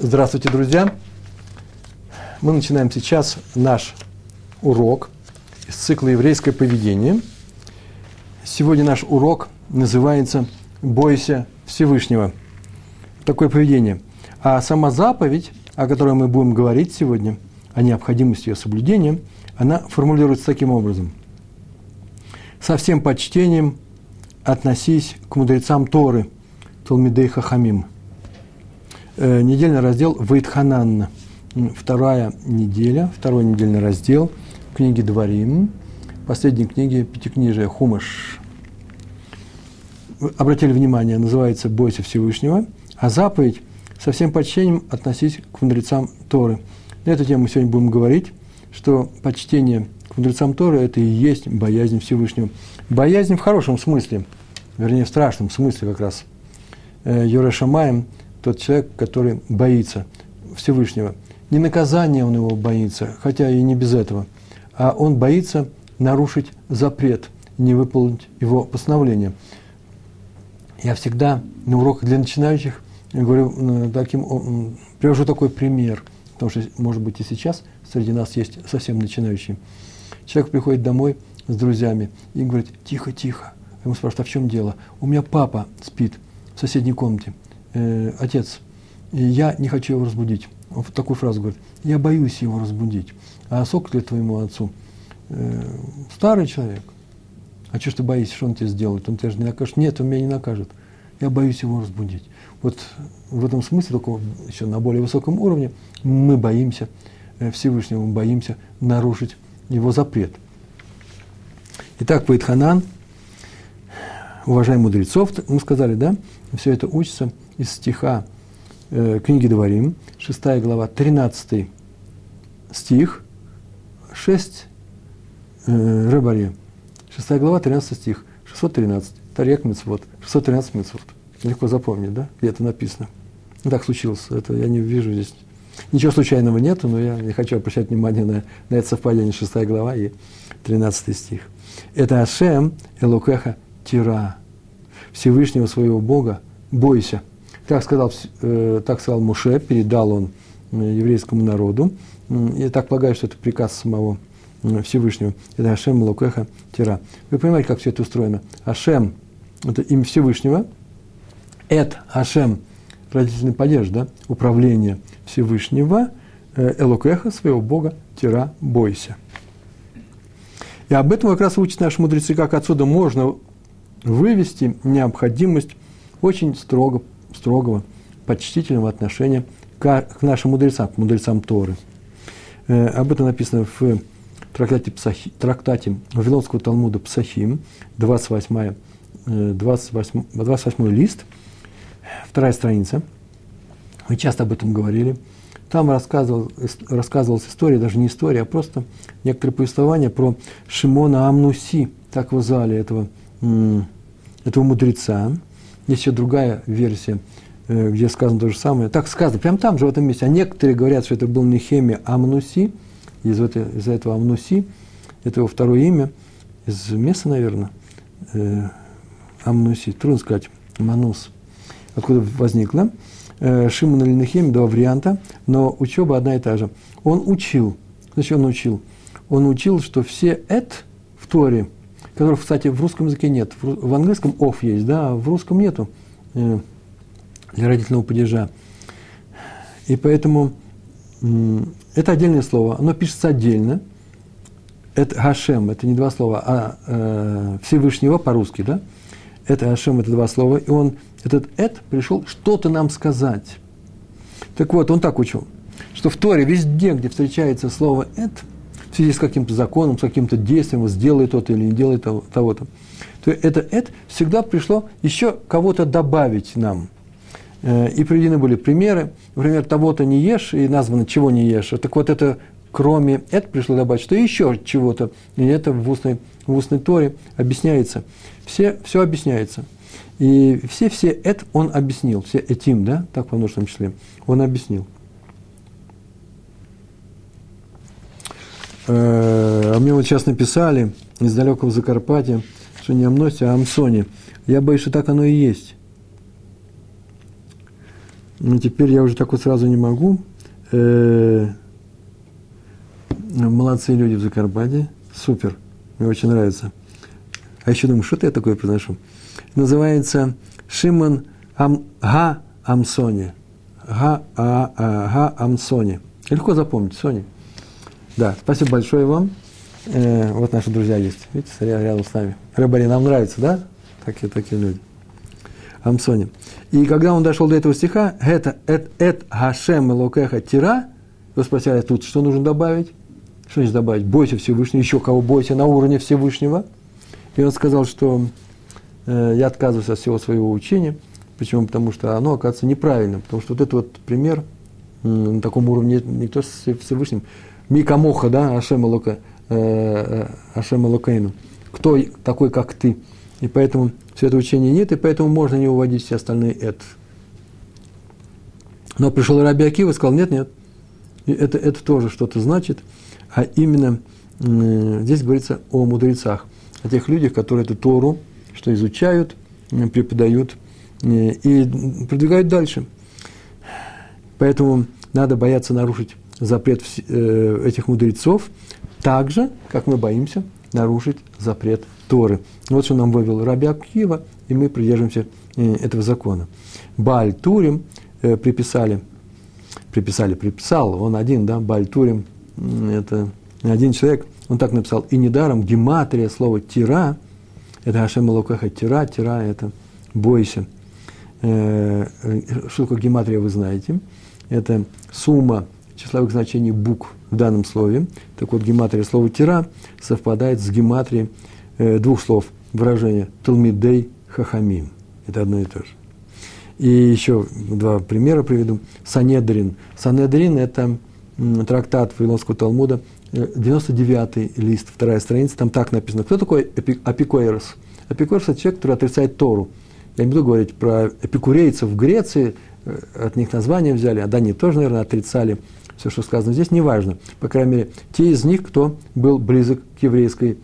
Здравствуйте, друзья! Мы начинаем сейчас наш урок из цикла «Еврейское поведение». Сегодня наш урок называется «Бойся Всевышнего». Такое поведение. А сама заповедь, о которой мы будем говорить сегодня, о необходимости ее соблюдения, она формулируется таким образом. «Со всем почтением относись к мудрецам Торы, Талмидей Хахамим». Э, недельный раздел Вейтханан. Вторая неделя, второй недельный раздел книги Дворим, последней книги Пятикнижия Хумаш. Обратили внимание, называется «Бойся Всевышнего», а заповедь со всем почтением относись к мудрецам Торы. На эту тему мы сегодня будем говорить, что почтение к мудрецам Торы – это и есть боязнь Всевышнего. Боязнь в хорошем смысле, вернее, в страшном смысле как раз. Э, Юра Шамаем – тот человек, который боится Всевышнего. Не наказание он его боится, хотя и не без этого, а он боится нарушить запрет, не выполнить его постановление. Я всегда на уроках для начинающих говорю таким, привожу такой пример, потому что, может быть, и сейчас среди нас есть совсем начинающие. Человек приходит домой с друзьями и говорит, тихо, тихо. Ему спрашивают, а в чем дело? У меня папа спит в соседней комнате э, отец, я не хочу его разбудить. Он такую фразу говорит, я боюсь его разбудить. А сок ли твоему отцу? Э, старый человек. А что ж ты боишься, что он тебе сделает? Он тебя же не накажет. Нет, он меня не накажет. Я боюсь его разбудить. Вот в этом смысле, только еще на более высоком уровне, мы боимся э, Всевышнего, мы боимся нарушить его запрет. Итак, Паитханан, уважаемые мудрецов, мы сказали, да, все это учится – из стиха э, книги Дворим, 6 глава, 13 стих, 6 э, Рыбаре, 6 глава, 13 стих, 613, Тарек Мецвод, 613 Мецвод. Легко запомнить, да, где это написано. Ну, так случилось, это я не вижу здесь. Ничего случайного нету, но я не хочу обращать внимание на, на это совпадение 6 глава и 13 стих. Это Ашем Элукеха Тира, Всевышнего своего Бога, бойся – так сказал, э, так сказал Муше, передал он э, еврейскому народу. Я так полагаю, что это приказ самого э, Всевышнего. Это Ашем Лукеха Тира. Вы понимаете, как все это устроено? Ашем – это имя Всевышнего. Эт Ашем – родительный падеж, да? управление Всевышнего. Элокеха, своего Бога, Тира, бойся. И об этом как раз учат наши мудрецы, как отсюда можно вывести необходимость очень строго строгого, почтительного отношения к, нашим мудрецам, к мудрецам Торы. Э, об этом написано в трактате, Псахи, трактате Вавилонского Талмуда Псахим, 28, 28, 28 лист, вторая страница. Мы часто об этом говорили. Там рассказывал, рассказывалась история, даже не история, а просто некоторые повествования про Шимона Амнуси, так его звали, этого, этого мудреца, есть еще другая версия, э, где сказано то же самое. Так сказано, прямо там же, в этом месте. А некоторые говорят, что это был Нехемия Амнуси, из, этого, из этого Амнуси, это его второе имя, из места, наверное, э, Амнуси, трудно сказать, Манус, откуда возникло. Э, Шимон или Нехемия, два варианта, но учеба одна и та же. Он учил, значит, он учил? Он учил, что все «эт» в Торе – которых, кстати, в русском языке нет. В английском off есть, да, а в русском нету э, для родительного падежа. И поэтому это отдельное слово. Оно пишется отдельно. Это Гашем, это не два слова, а э, Всевышнего по-русски, да? Это Гашем, это два слова. И он, этот Эд пришел что-то нам сказать. Так вот, он так учил, что в Торе везде, где встречается слово в связи с каким-то законом, с каким-то действием, сделай то-то или не делай того-то, то это, это всегда пришло еще кого-то добавить нам. Э, и приведены были примеры, например, того-то не ешь, и названо чего не ешь. Так вот это кроме это пришло добавить, что еще чего-то, и это в устной, в устной торе объясняется. Все, все объясняется. И все-все это он объяснил, все этим, да, так во множественном числе, он объяснил. А мне вот сейчас написали из далекого Закарпатья, что не Амносе, а Амсоне. Я боюсь, что так оно и есть. Ну, теперь я уже так вот сразу не могу. Э, молодцы люди в Закарпатье. Супер. Мне очень нравится. А еще думаю, что-то я такое произношу. Называется Шимон Ам, Га Амсони. Га, а, а, Га Амсони. Легко запомнить, Сони. Да, спасибо большое вам. Э, вот наши друзья есть. Видите, рядом с нами. Рыбари нам нравится, да? Такие, такие люди. Амсони. И когда он дошел до этого стиха, это эт, эт Хашем Локеха Тира, вы спросили, тут что нужно добавить? Что значит добавить? Бойся Всевышнего, еще кого бойся на уровне Всевышнего. И он сказал, что э, я отказываюсь от всего своего учения. Почему? Потому что оно оказывается неправильным. Потому что вот этот вот пример на таком уровне никто с Всевышним. Микамоха, да, Ашем Лока, э, э. Кто такой, как ты? И поэтому все это учение нет, и поэтому можно не уводить все остальные это. Но пришел Раби Акива и сказал, нет, нет, это, это тоже что-то значит, а именно здесь говорится о мудрецах, о тех людях, которые эту Тору, что изучают, преподают э, и продвигают дальше. Поэтому надо бояться нарушить запрет э, этих мудрецов, так же, как мы боимся нарушить запрет Торы. Вот что нам вывел Раби Акива, и мы придерживаемся э, этого закона. Баль Турим э, приписали, приписали, приписал, он один, да, Баль Турим, это один человек, он так написал, и недаром гематрия, слово тира, это Ашем Лукаха тира, тира, это бойся. Что такое гематрия, вы знаете. Это сумма числовых значений букв в данном слове. Так вот, гематрия слова тира совпадает с гематрией э, двух слов выражения «талмидей хахамим». Это одно и то же. И еще два примера приведу. Санедрин. Санедрин – это трактат Вавилонского Талмуда, 99-й э, лист, вторая страница, там так написано. Кто такой Апикуэрос? Апикуэрос – это человек, который отрицает Тору. Я не буду говорить про эпикурейцев в Греции, э, от них название взяли, а да, они тоже, наверное, отрицали все, что сказано здесь, неважно. По крайней мере, те из них, кто был близок к еврейской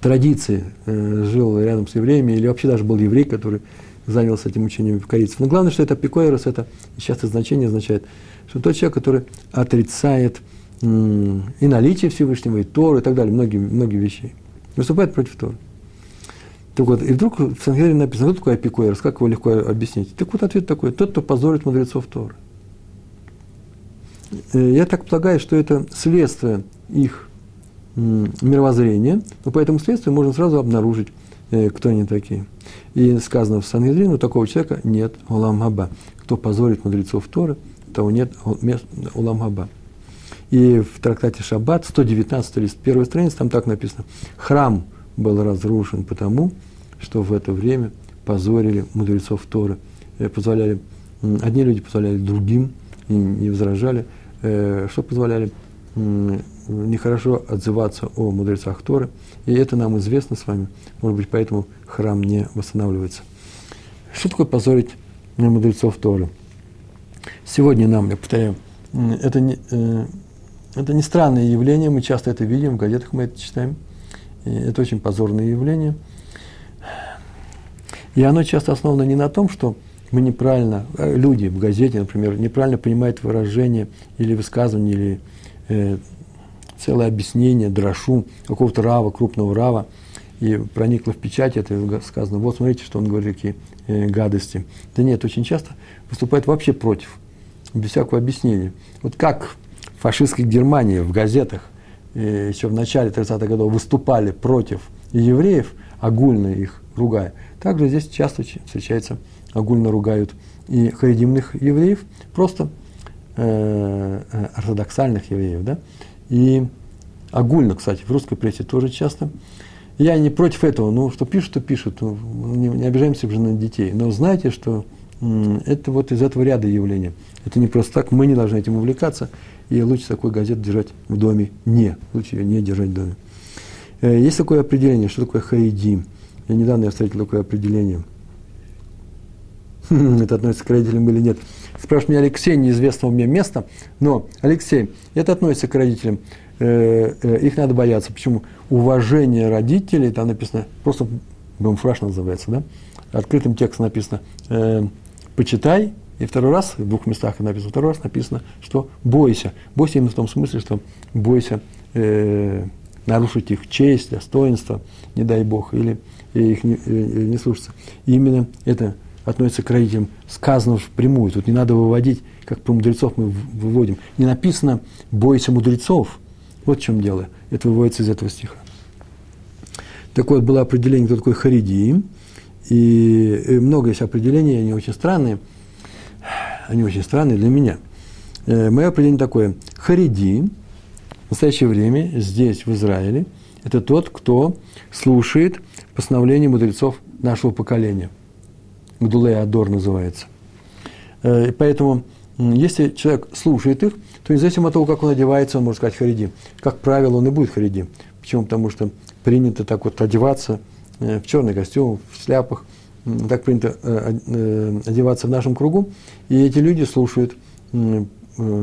традиции, э, жил рядом с евреями, или вообще даже был еврей, который занялся этим учением корейцев. Но главное, что это пикойрос, это часто значение означает, что тот человек, который отрицает и наличие Всевышнего, и Тору, и так далее, многие, многие вещи. Выступает против Торы. Так вот, и вдруг в Сангере написано, кто такой апикойрос, как его легко объяснить? Так вот ответ такой, тот, кто позорит мудрецов Торы. Э, я так полагаю, что это следствие их мировоззрения, но по этому следствию можно сразу обнаружить, э, кто они такие. И сказано в Сангедрин, у такого человека нет Улам Хаба. Кто позорит мудрецов Торы, того нет Улам Хаба. И в трактате Шаббат, 119 лист, первой страницы, там так написано. Храм был разрушен потому, что в это время позорили мудрецов Торы. Э, позволяли, одни люди позволяли другим и не возражали, что позволяли нехорошо отзываться о мудрецах Торы, и это нам известно с вами, может быть, поэтому храм не восстанавливается. Что такое позорить мудрецов Торы? Сегодня нам, я повторяю, это не, э, это не странное явление, мы часто это видим, в газетах мы это читаем, это очень позорное явление. И оно часто основано не на том, что мы неправильно, э, люди в газете, например, неправильно понимают выражение или высказывание, или э, целое объяснение, дрошу какого-то рава, крупного рава, и проникло в печать, это сказано, вот смотрите, что он говорит, какие э, гадости. Да нет, очень часто выступает вообще против, без всякого объяснения. Вот как в фашистской Германии в газетах э, еще в начале 30-х годов выступали против евреев, огульно их ругая, также здесь часто встречается, огульно ругают и харидимных евреев, просто э, э ортодоксальных евреев, да, и огульно, кстати, в русской прессе тоже часто. Я не против этого, ну, что пишут, то пишут, ну, не, не обижаемся уже на детей. Но знаете, что это вот из этого ряда явления. Это не просто так, мы не должны этим увлекаться, и лучше такой газет держать в доме не, лучше ее не держать в доме. Э, есть такое определение, что такое хаидим. Я недавно я встретил такое определение. Это относится к родителям или нет. Спрашивает меня Алексей, неизвестного мне места, но, Алексей, это относится к родителям, э, э, их надо бояться. Почему? Уважение родителей, там написано, просто бомфраж называется, да? Открытым текстом написано, э, почитай, и второй раз, в двух местах написано, второй раз написано, что бойся. Бойся именно в том смысле, что бойся нарушить их честь, достоинство, не дай Бог, или их не, не слушаться. И именно это относится к родителям, сказано впрямую. Тут не надо выводить, как про мудрецов мы выводим. Не написано «бойся мудрецов». Вот в чем дело. Это выводится из этого стиха. Так вот, было определение, кто такой Хариди. И много есть определений, они очень странные. Они очень странные для меня. Э, мое определение такое. Хариди в настоящее время здесь, в Израиле, это тот, кто слушает постановления мудрецов нашего поколения. Гдулей Адор называется. Э, поэтому, если человек слушает их, то независимо от того, как он одевается, он может сказать хариди. Как правило, он и будет хариди. Почему? Потому что принято так вот одеваться э, в черный костюм, в шляпах, так принято э, одеваться в нашем кругу, и эти люди слушают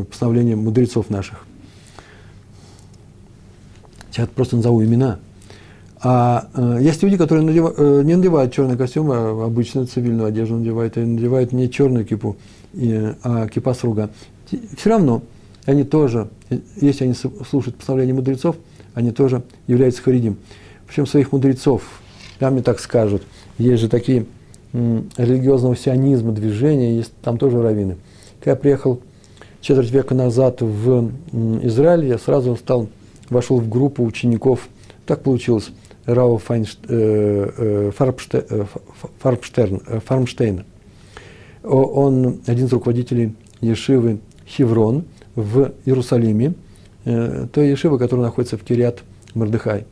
постановления мудрецов наших. Сейчас просто назову имена. А э, есть люди, которые надев, э, не надевают черный костюм, а обычную цивильную одежду надевают, и надевают не черную кипу, и, а кипа с руга. Все равно они тоже, если они слушают постановления мудрецов, они тоже являются харидим. Причем своих мудрецов, там мне так скажут, есть же такие религиозного сионизма движения, есть там тоже раввины. Когда я приехал четверть века назад в Израиль, я сразу стал, вошел в группу учеников, так получилось, Рау Файнш, э, э, Фармштерн, э, Фармштейна. Он один из руководителей Ешивы Хеврон в Иерусалиме, той Ешивы, которая находится в Кириат Мордыхай.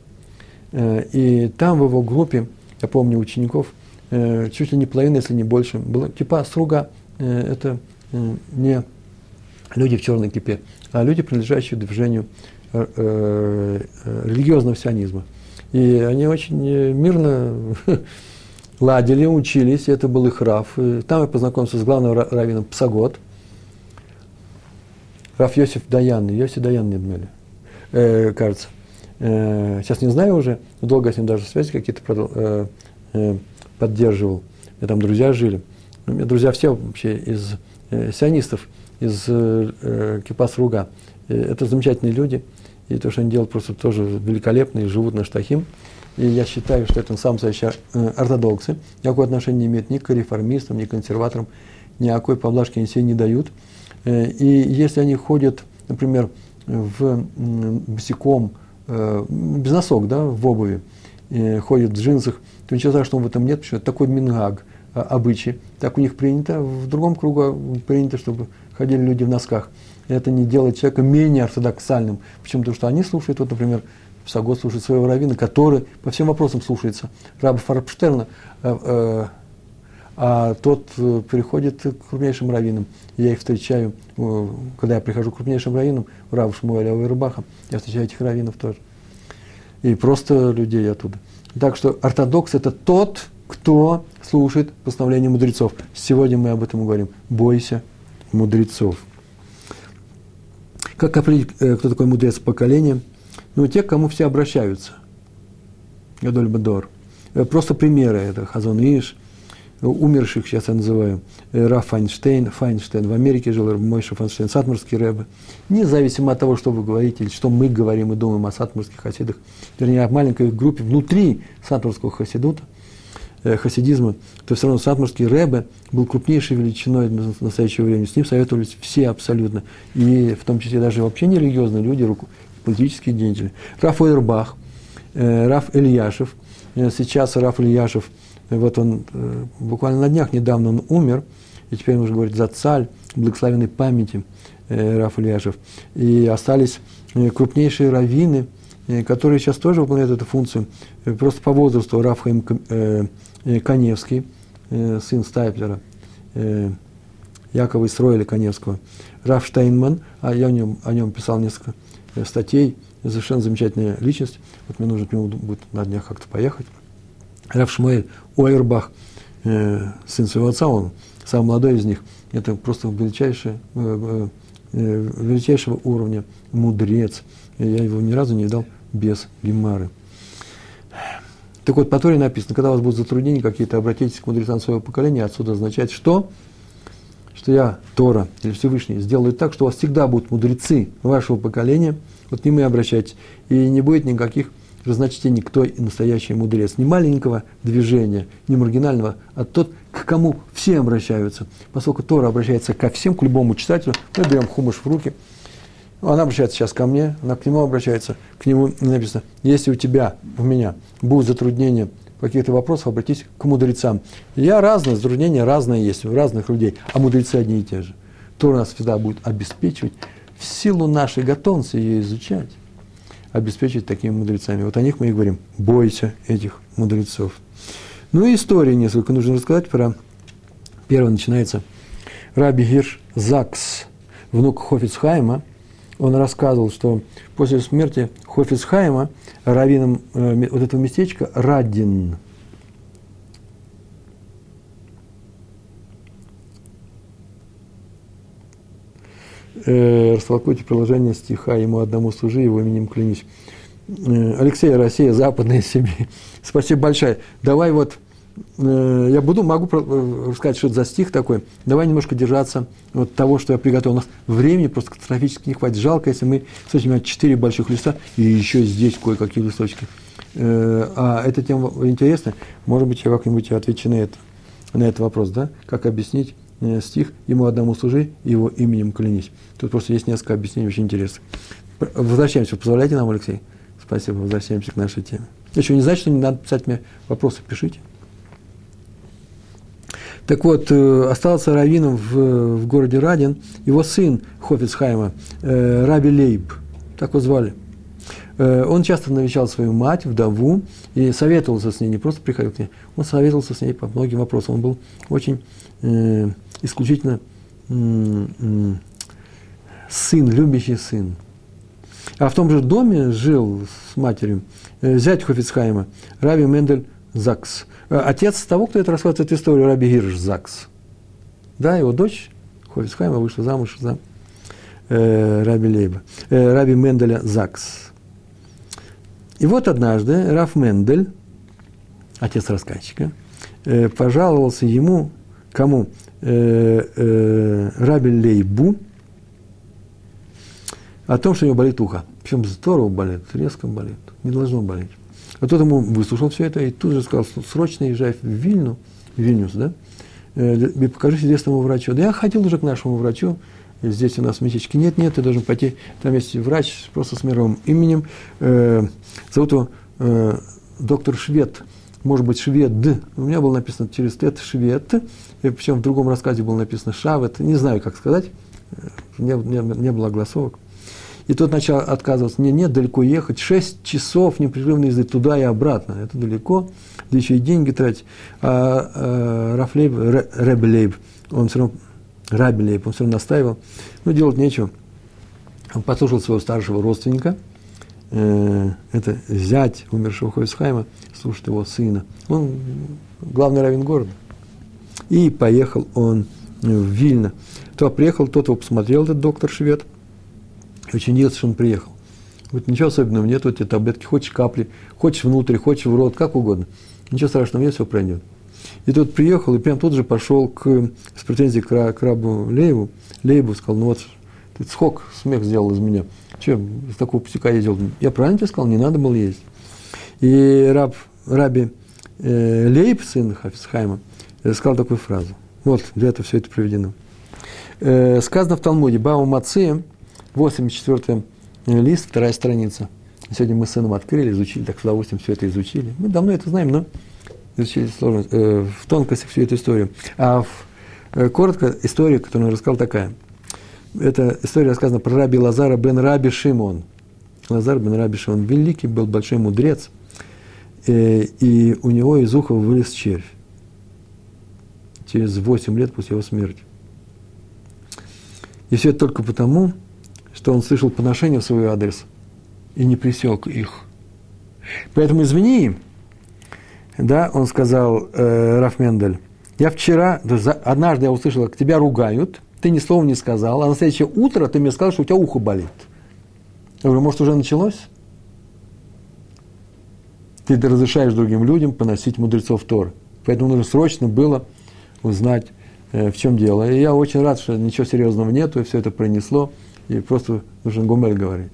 И там в его группе, я помню учеников, чуть ли не половина, если не больше, была кипа сруга, это не люди в черной кипе, а люди, принадлежащие движению религиозного сионизма – и они очень э, мирно ладили, учились, это был их Раф. И там я познакомился с главным раввином Псагот. Раф Йосиф Даян, Йосиф Даян мне думали, э, кажется. Э, сейчас не знаю уже, долго с ним даже связи какие-то э, э, поддерживал. Меня там друзья жили. У меня друзья все вообще из э, сионистов, из э, э Кипас Руга. Это замечательные люди – и то, что они делают, просто тоже великолепно и живут на штахим. И я считаю, что это самые настоящие э, ортодоксы. Никакого отношения не имеют ни к реформистам, ни к консерваторам. Никакой поблажки они себе не дают. Э, и если они ходят, например, в босиком, э, без носок, да, в обуви, ходят в джинсах, то ничего страшного в этом нет, потому что это такой мингаг, обычай. Так у них принято, в другом кругу принято, чтобы ходили люди в носках это не делает человека менее ортодоксальным. Почему? Потому что они слушают, вот, например, Псагот слушает своего раввина, который по всем вопросам слушается. Раба Фарпштерна, э, э, а тот э, приходит к крупнейшим раввинам. Я их встречаю, э, когда я прихожу к крупнейшим раввинам, Рава Шмуэля Рыбаха, я встречаю этих раввинов тоже. И просто людей оттуда. Так что ортодокс – это тот, кто слушает постановления мудрецов. Сегодня мы об этом говорим. Бойся мудрецов. Как определить, э, кто такой мудрец поколения? Ну, те, к кому все обращаются. Гадоль Бадор. Э, просто примеры. Это Хазон Иш, умерших, сейчас я называю, э, Раф Файнштейн, Файнштейн в Америке жил, Мойша Файнштейн, Сатмарский Рэбе. Независимо от того, что вы говорите, или что мы говорим и думаем о сатмарских хасидах, вернее, о маленькой группе внутри сатмарского хасидута – хасидизма, то все равно Сатмарский Рэбе был крупнейшей величиной в настоящее время. С ним советовались все абсолютно. И в том числе даже вообще не религиозные люди, политические деятели. Раф Ойербах, э, Раф Ильяшев. Э, сейчас Раф Ильяшев, э, вот он э, буквально на днях недавно он умер, и теперь нужно говорить за царь благословенной памяти э, Раф Ильяшев. И остались э, крупнейшие раввины, э, которые сейчас тоже выполняют эту функцию, э, просто по возрасту Рафхаим э, Э, Коневский, э, сын Стайплера, э, Якова Исроиля Коневского, Раф Штейнман, а я о нем, о нем писал несколько статей, совершенно замечательная личность, вот мне нужно к нему будет на днях как-то поехать. Раф Шмуэль Ойербах, сын своего отца, он самый молодой из них, это просто величайший, величайшего уровня мудрец. Я его ни разу не видал без гемары. Так вот, по Торе написано, когда у вас будут затруднения какие-то, обратитесь к мудрецам своего поколения, отсюда означает, что что я, Тора или Всевышний, сделаю так, что у вас всегда будут мудрецы вашего поколения, вот к ним и обращайтесь, и не будет никаких разночтений, кто настоящий мудрец. Ни маленького движения, ни маргинального, а тот, к кому все обращаются. Поскольку Тора обращается ко всем, к любому читателю, мы берем хумыш в руки, она обращается сейчас ко мне, она к нему обращается, к нему написано, если у тебя, у меня будут затруднения каких-то вопросов, обратись к мудрецам. Я разные, затруднения разные есть у разных людей, а мудрецы одни и те же. Тора нас всегда будет обеспечивать в силу нашей готовности ее изучать обеспечить такими мудрецами. Вот о них мы и говорим. Бойся этих мудрецов. Ну и истории несколько нужно рассказать про... Первое начинается Раби Гирш Закс, внук Хофицхайма. Он рассказывал, что после смерти Хофицхайма раввином э, вот этого местечка Раддин – э, растолкуйте приложение стиха «Ему одному служи, его именем клянись». Э, Алексей, Россия, Западная Сибирь. Спасибо большое. Давай вот, я буду, могу э, рассказать, что это за стих такой. Давай немножко держаться вот того, что я приготовил. У нас времени просто катастрофически не хватит. Жалко, если мы с этими четыре больших листа, и еще здесь кое-какие листочки. Э, а эта тема интересная. Может быть, я как-нибудь отвечу на это, на этот вопрос, да? Как объяснить Э, стих «Ему одному служи, его именем клянись». Тут просто есть несколько объяснений очень интересных. Возвращаемся. Позволяйте нам, Алексей? Спасибо. Возвращаемся к нашей теме. Еще не значит, что не надо писать мне вопросы. Пишите. Так вот, э, остался раввином в, в городе Радин его сын Хофицхайма, э, Раби Лейб, так его звали. Он часто навещал свою мать, вдову, и советовался с ней, не просто приходил к ней, он советовался с ней по многим вопросам. Он был очень исключительно сын, любящий сын. А в том же доме жил с матерью э, зять Хофицхайма, Раби Мендель Закс. Э, отец того, кто это рассказывает эту историю, Раби Гирш Закс. Да, его дочь Хофицхайма вышла замуж за э, Раби Лейба, э, Раби Менделя Закс. И вот однажды Раф Мендель, отец рассказчика, э, пожаловался ему, кому? э, э, Раби Лейбу о том, что у него болит ухо. Причем здорово болит, резко болит, не должно болеть. А тот ему выслушал все это и тут же сказал, срочно езжай в Вильну, в Вильнюс, да, э, и покажись известному врачу. Да я ходил уже к нашему врачу, здесь у нас местечки. Нет, нет, ты должен пойти, там есть врач просто с мировым именем, э, зовут его э, доктор Швед, может быть, швед. У меня было написано через тет швед, и причем в другом рассказе было написано шавет. Не знаю, как сказать, не, не, не было огласовок. И тот начал отказываться. Нет, нет, далеко ехать. Шесть часов непрерывно ездить туда и обратно. Это далеко. Да еще и деньги тратить. А, а Рафлейб, Ребелейб, он все равно, Рабелейб, он все равно настаивал. Ну, делать нечего. Он послушал своего старшего родственника – э, это зять умершего Хойсхайма, слушает его сына. Он главный равен города. И поехал он в Вильно. То приехал, тот его посмотрел, этот доктор швед. Очень удивился, что он приехал. Говорит, ничего особенного нет, вот эти таблетки, хочешь капли, хочешь внутрь, хочешь в рот, как угодно. Ничего страшного нет, все пройдет. И тот приехал, и прям тут же пошел к, с претензией к, к рабу Лейбу. Лейбу сказал, ну вот, ты сколько смех сделал из меня – что, из такого пустяка ездил? Я правильно тебе сказал, не надо было ездить. И раб, раби э, Лейб, сын Хафисхайма, э, сказал такую фразу. Вот, для этого все это проведено. Э, сказано в Талмуде, Бау Мацы, 84 лист, вторая страница. Сегодня мы с сыном открыли, изучили, так с удовольствием все это изучили. Мы давно это знаем, но изучили сложно, э, в тонкостях всю эту историю. А в, э, коротко история, которую он рассказал, такая – эта история рассказана про раби Лазара бен Раби Шимон. Лазар бен Раби Шимон великий был большой мудрец, э, и у него из уха вылез червь через 8 лет после его смерти. И все это только потому, что он слышал поношение в свой адрес и не пресек их. Поэтому извини, да, он сказал э, Раф я вчера, однажды я услышал, как тебя ругают – ты ни слова не сказал, а на следующее утро ты мне сказал, что у тебя ухо болит. Я говорю, может, уже началось? Ты разрешаешь другим людям поносить мудрецов Тор. Поэтому нужно срочно было узнать в чем дело. И я очень рад, что ничего серьезного нету, и все это пронесло, и просто нужно Гумель говорить.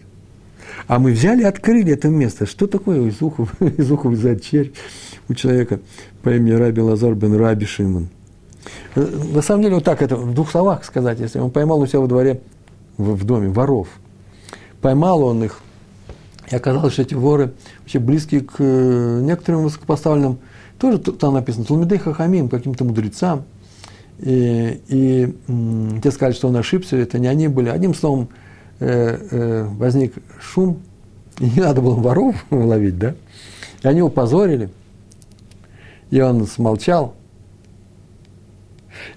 А мы взяли открыли это место. Что такое из уха, из уха взять червь у человека по имени Раби Лазар бен Раби Шимон? На самом деле, вот так это в двух словах сказать, если он поймал у себя во дворе, в, в доме, воров. Поймал он их, и оказалось, что эти воры вообще близкие к э, некоторым высокопоставленным, тоже там написано, Талмидей Хахамим, каким-то мудрецам. И, и те сказали, что он ошибся, это не они были. Одним словом, э, э, возник шум, и не надо было воров ловить, да? И они его позорили, и он смолчал.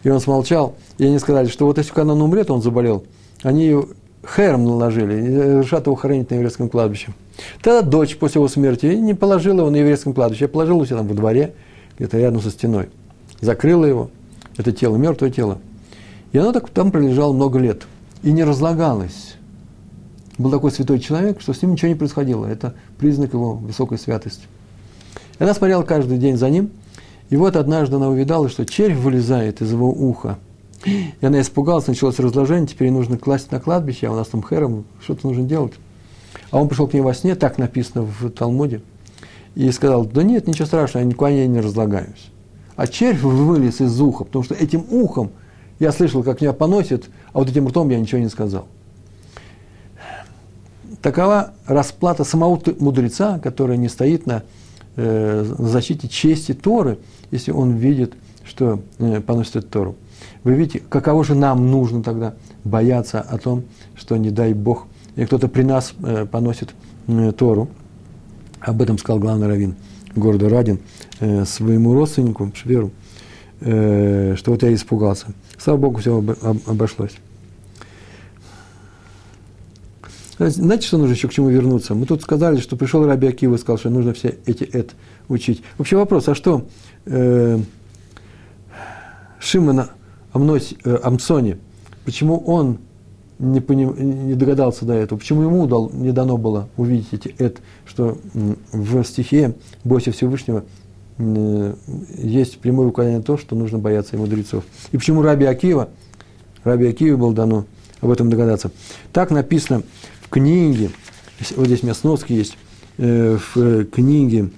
И он смолчал, и они сказали, что вот если Канан умрет, он заболел, они хером наложили, и решат его хоронить на еврейском кладбище. Тогда дочь после его смерти не положила его на еврейском кладбище, а положила у себя там во дворе, где-то рядом со стеной. Закрыла его, это тело, мертвое тело. И оно так там пролежало много лет. И не разлагалось был такой святой человек, что с ним ничего не происходило. Это признак его высокой святости. И она смотрела каждый день за ним, и вот однажды она увидала, что червь вылезает из его уха. И она испугалась, началось разложение, теперь нужно класть на кладбище, а у нас там хером, что-то нужно делать. А он пришел к ней во сне, так написано в Талмуде, и сказал, да нет, ничего страшного, я никуда не разлагаюсь. А червь вылез из уха, потому что этим ухом я слышал, как меня поносит, а вот этим ртом я ничего не сказал. Такова расплата самого мудреца, который не стоит на, э, защите чести Торы, если он видит, что э, поносит Тору. Вы видите, каково же нам нужно тогда бояться о том, что, не дай Бог, кто-то при нас э, поносит э, Тору. Об этом сказал главный раввин города Радин э, своему родственнику, Шверу, э, что вот я испугался. Слава Богу, все об, об, обошлось. Знаете, что нужно еще к чему вернуться? Мы тут сказали, что пришел Раби Акива и сказал, что нужно все эти эт учить. Вообще вопрос, а что э, Шимона Амнось, э, Амсоне, почему он не, поним, не догадался до этого, почему ему дал, не дано было увидеть эти эт, что в стихе «Бойся Всевышнего» есть прямое указание на то, что нужно бояться и мудрецов. И почему Раби Акива, Раби Акива было дано об этом догадаться. Так написано книге, вот здесь у меня сноски есть, э, в книге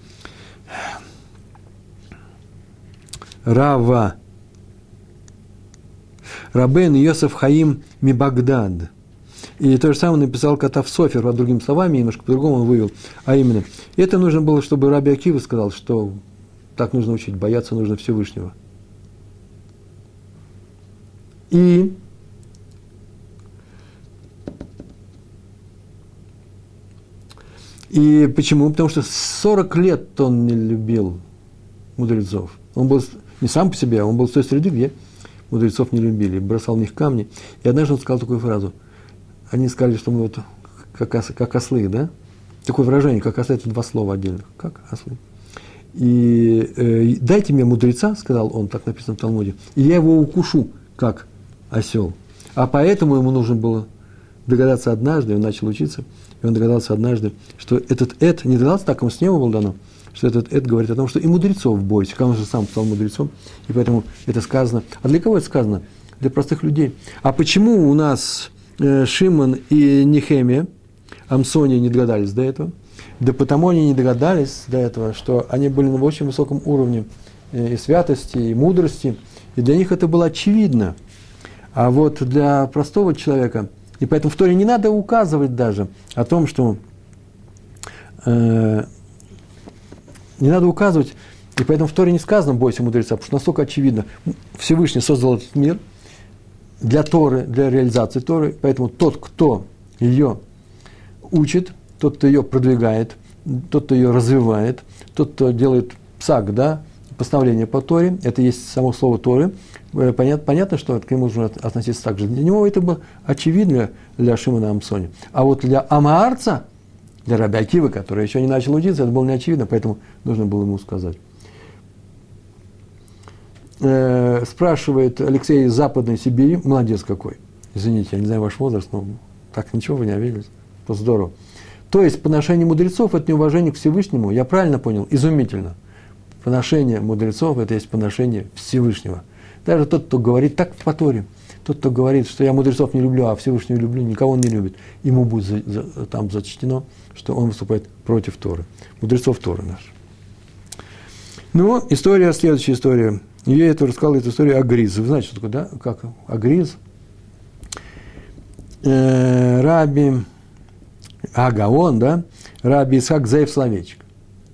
Рава Рабен Йосеф Хаим Мибагдад. И то же самое написал Катав Софер, а другими словами, немножко по-другому он вывел. А именно, это нужно было, чтобы Раби Акива сказал, что так нужно учить, бояться нужно Всевышнего. И И почему? Потому что 40 лет он не любил мудрецов. Он был не сам по себе, а он был в той среде, где мудрецов не любили, бросал в них камни. И однажды он сказал такую фразу. Они сказали, что мы вот как, ос, как ослы, да? Такое выражение, как ослы, это два слова отдельных. Как ослы. И э, дайте мне мудреца, сказал он, так написано в Талмуде, и я его укушу, как осел. А поэтому ему нужно было догадаться однажды, он начал учиться – и он догадался однажды, что этот «эд» не догадался, так ему с неба было дано, что этот «эд» говорит о том, что и мудрецов бойся, как он же сам стал мудрецом, и поэтому это сказано. А для кого это сказано? Для простых людей. А почему у нас э, Шимон и Нехемия, Амсония не догадались до этого? Да потому они не догадались до этого, что они были на очень высоком уровне э, и святости, и мудрости, и для них это было очевидно. А вот для простого человека – и поэтому в Торе не надо указывать даже о том, что э, не надо указывать, и поэтому в Торе не сказано «бойся мудреца», потому что настолько очевидно. Всевышний создал этот мир для Торы, для реализации Торы, поэтому тот, кто ее учит, тот, кто ее продвигает, тот, кто ее развивает, тот, кто делает псак, да, постановление по Торе, это есть само слово Торы, Э, понятно, понятно, что к нему нужно относиться так же. Для него это было очевидно для Шимона Амсони. А вот для Амаарца, для Раби Акивы, который еще не начал учиться, это было не очевидно, поэтому нужно было ему сказать. Э, спрашивает Алексей из Западной Сибири, молодец какой. Извините, я не знаю ваш возраст, но так ничего вы не обиделись. То здорово. То есть поношение мудрецов – это неуважение к Всевышнему, я правильно понял? Изумительно. Поношение мудрецов – это есть поношение Всевышнего – Даже тот, кто говорит так в Паторе, тот, кто говорит, что я мудрецов не люблю, а Всевышнего люблю, никого он не любит, ему будет за, за, там зачтено, что он выступает против Торы. Мудрецов Торы наш. Ну, история, следующая история. Я это рассказал, эту историю Агриз. Вы знаете, что такое, да? Как Агриз? Э, Раби Агаон, да? Раби Исхак Зеев Словечек.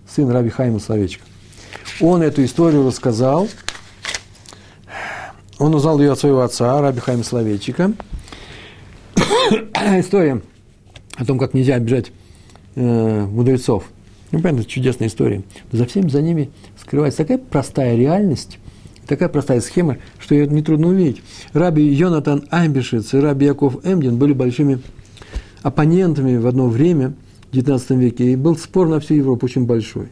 Сын Раби Хайма Словечка. Он эту историю рассказал. Он узнал ее от своего отца, Раби Хайма Словечика. История о том, как нельзя обижать э, мудрецов. Ну, понятно, чудесная история. Но за всем за ними скрывается такая простая реальность, такая простая схема, что ее нетрудно увидеть. Раби Йонатан Амбишец и Раби Яков Эмдин были большими оппонентами в одно время, в XIX веке, и был спор на всю Европу очень большой.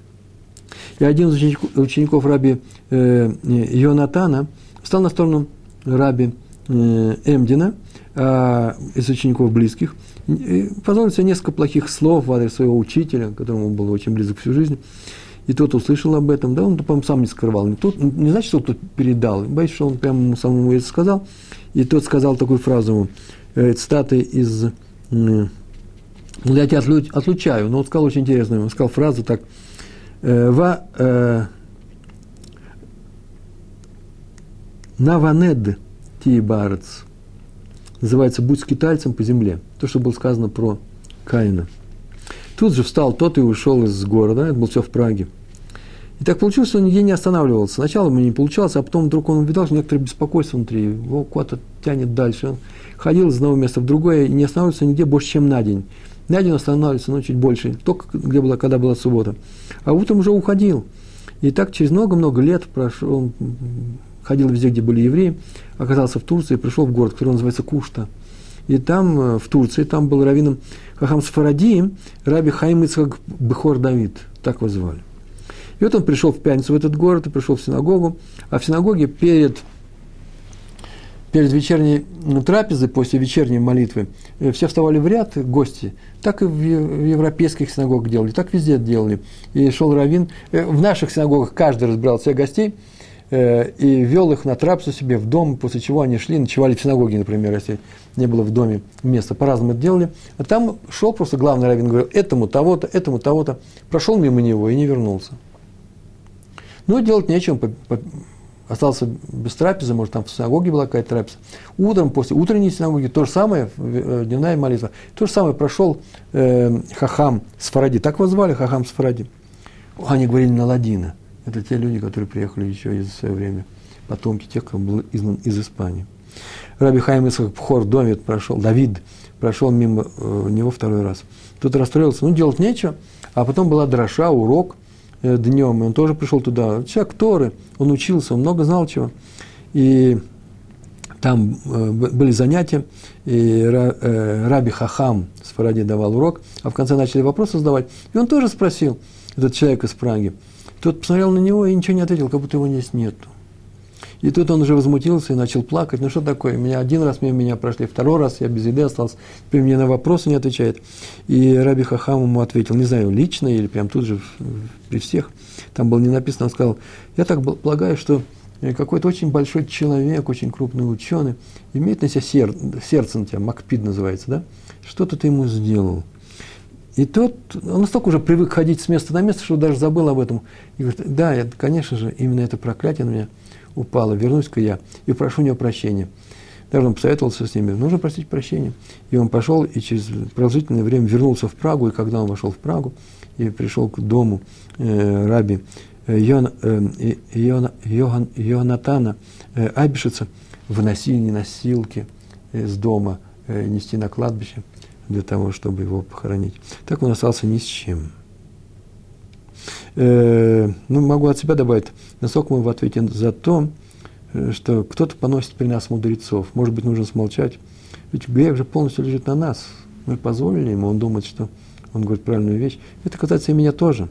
И один из учеников, учеников Раби э, Йонатана стал на сторону Раби э, Эмдина, э, из учеников близких, позволил себе несколько плохих слов в адрес своего учителя, которому был очень близок всю жизнь. И тот услышал об этом, да, он, по-моему, сам не скрывал. Тот, не значит, что тот передал, боюсь, что он прямо ему самому это сказал. И тот сказал такую фразу, э, цитаты из... Я тебя отлучаю, но он сказал очень интересную, он сказал фразу так, э, «Ва э, наванед тибарец» называется «Будь скитальцем по земле». То, что было сказано про Каина – Тут же встал тот и ушел из города, это было все в Праге. И так получилось, что он нигде не останавливался. Сначала ему не получалось, а потом вдруг он увидел, что некоторое беспокойство внутри, его куда-то тянет дальше. Ходил из одного места в другое и не останавливался нигде больше, чем на день. На день останавливался, но чуть больше, только где была, когда была суббота. А утром уже уходил. И так через много-много лет прошел, ходил везде, где были евреи, оказался в Турции, пришел в город, который называется Кушта – и там, э, в Турции, там был раввином Хахам Сфаради, Раби Хаим Ицхак Бехор Давид, так его звали. И вот он пришел в пятницу в этот город, и пришел в синагогу, а в синагоге перед, перед вечерней трапезой, после вечерней молитвы, э, все вставали в ряд, гости, так и в европейских синагогах делали, так везде делали. И шел раввин, э, в наших синагогах каждый разбирал всех гостей, и вел их на трапсу себе в дом, после чего они шли, ночевали в синагоге, например, если не было в доме места, по-разному это делали. А там шел просто главный раввин, говорил, этому того-то, этому того-то. Прошел мимо него и не вернулся. Ну, делать по, остался без трапезы, может, там в синагоге была какая-то трапеза. Утром, после утренней синагоги, то же самое, э, дневная молитва, то же самое прошел э, Хахам Сфаради, так его звали, Хахам Сфаради. Они говорили на ладина. Это те люди, которые приехали еще из свое время, потомки тех, кто был изгнан из Испании. Раби Хайм Исхак Пхор Домит прошел, Давид прошел мимо э, него второй раз. Тут расстроился, ну, делать нечего. А потом была дроша, урок днем, и он тоже пришел туда. Человек Торы, он учился, он много знал чего. И там э, были занятия, и э, Раби Хахам с Фаради давал урок, а в конце начали вопросы задавать. И он тоже спросил, этот человек из Праги. Тот посмотрел на него и ничего не ответил, как будто его здесь нету. И тут он уже возмутился и начал плакать. Ну что такое? Меня один раз мимо меня прошли, второй раз я без еды остался. Теперь мне на вопросы не отвечает. И Раби Хахам ему ответил, не знаю, лично или прям тут же при всех. Там было не написано, он сказал, я так полагаю, что какой-то очень большой человек, очень крупный ученый, имеет на себя сер, сердце на тебя, Макпид называется, да? Что-то ты ему сделал. И тот, он настолько уже привык ходить с места на место, что даже забыл об этом. И говорит, да, это, конечно же, именно это проклятие на меня – упала, вернусь-ка я и прошу у него прощения. Даже он посоветовался с ними, нужно просить прощения. И он пошел и через продолжительное время вернулся в Прагу, и когда он вошел в Прагу и пришел к дому э, раби э, Йон, э, Йон, Йохан, Йонатана э, Абишица, выносили носилки из дома, э, нести на кладбище для того, чтобы его похоронить. Так он остался ни с чем. Э, ну, могу от себя добавить, насколько мы в ответе за то, э, что кто-то поносит при нас мудрецов. Может быть, нужно смолчать. Ведь грех же полностью лежит на нас. Мы позволили ему, он думает, что он говорит правильную вещь. Это касается и меня тоже.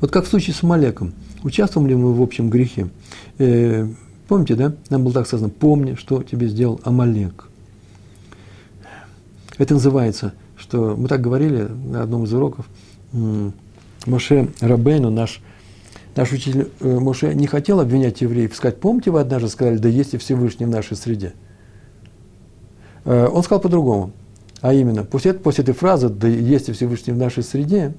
Вот как в случае с Малеком. Участвовали ли мы в общем грехе? Э, помните, да? Нам было так сказано, помни, что тебе сделал Амалек. Это называется, что мы так говорили на одном из уроков, Моше Рабейну, наш Наш учитель э, Моше не хотел обвинять евреев, сказать, помните, вы однажды сказали, да есть и Всевышний в нашей среде. Э, он сказал по-другому. А именно, после, после этой фразы «да есть и Всевышний в нашей среде»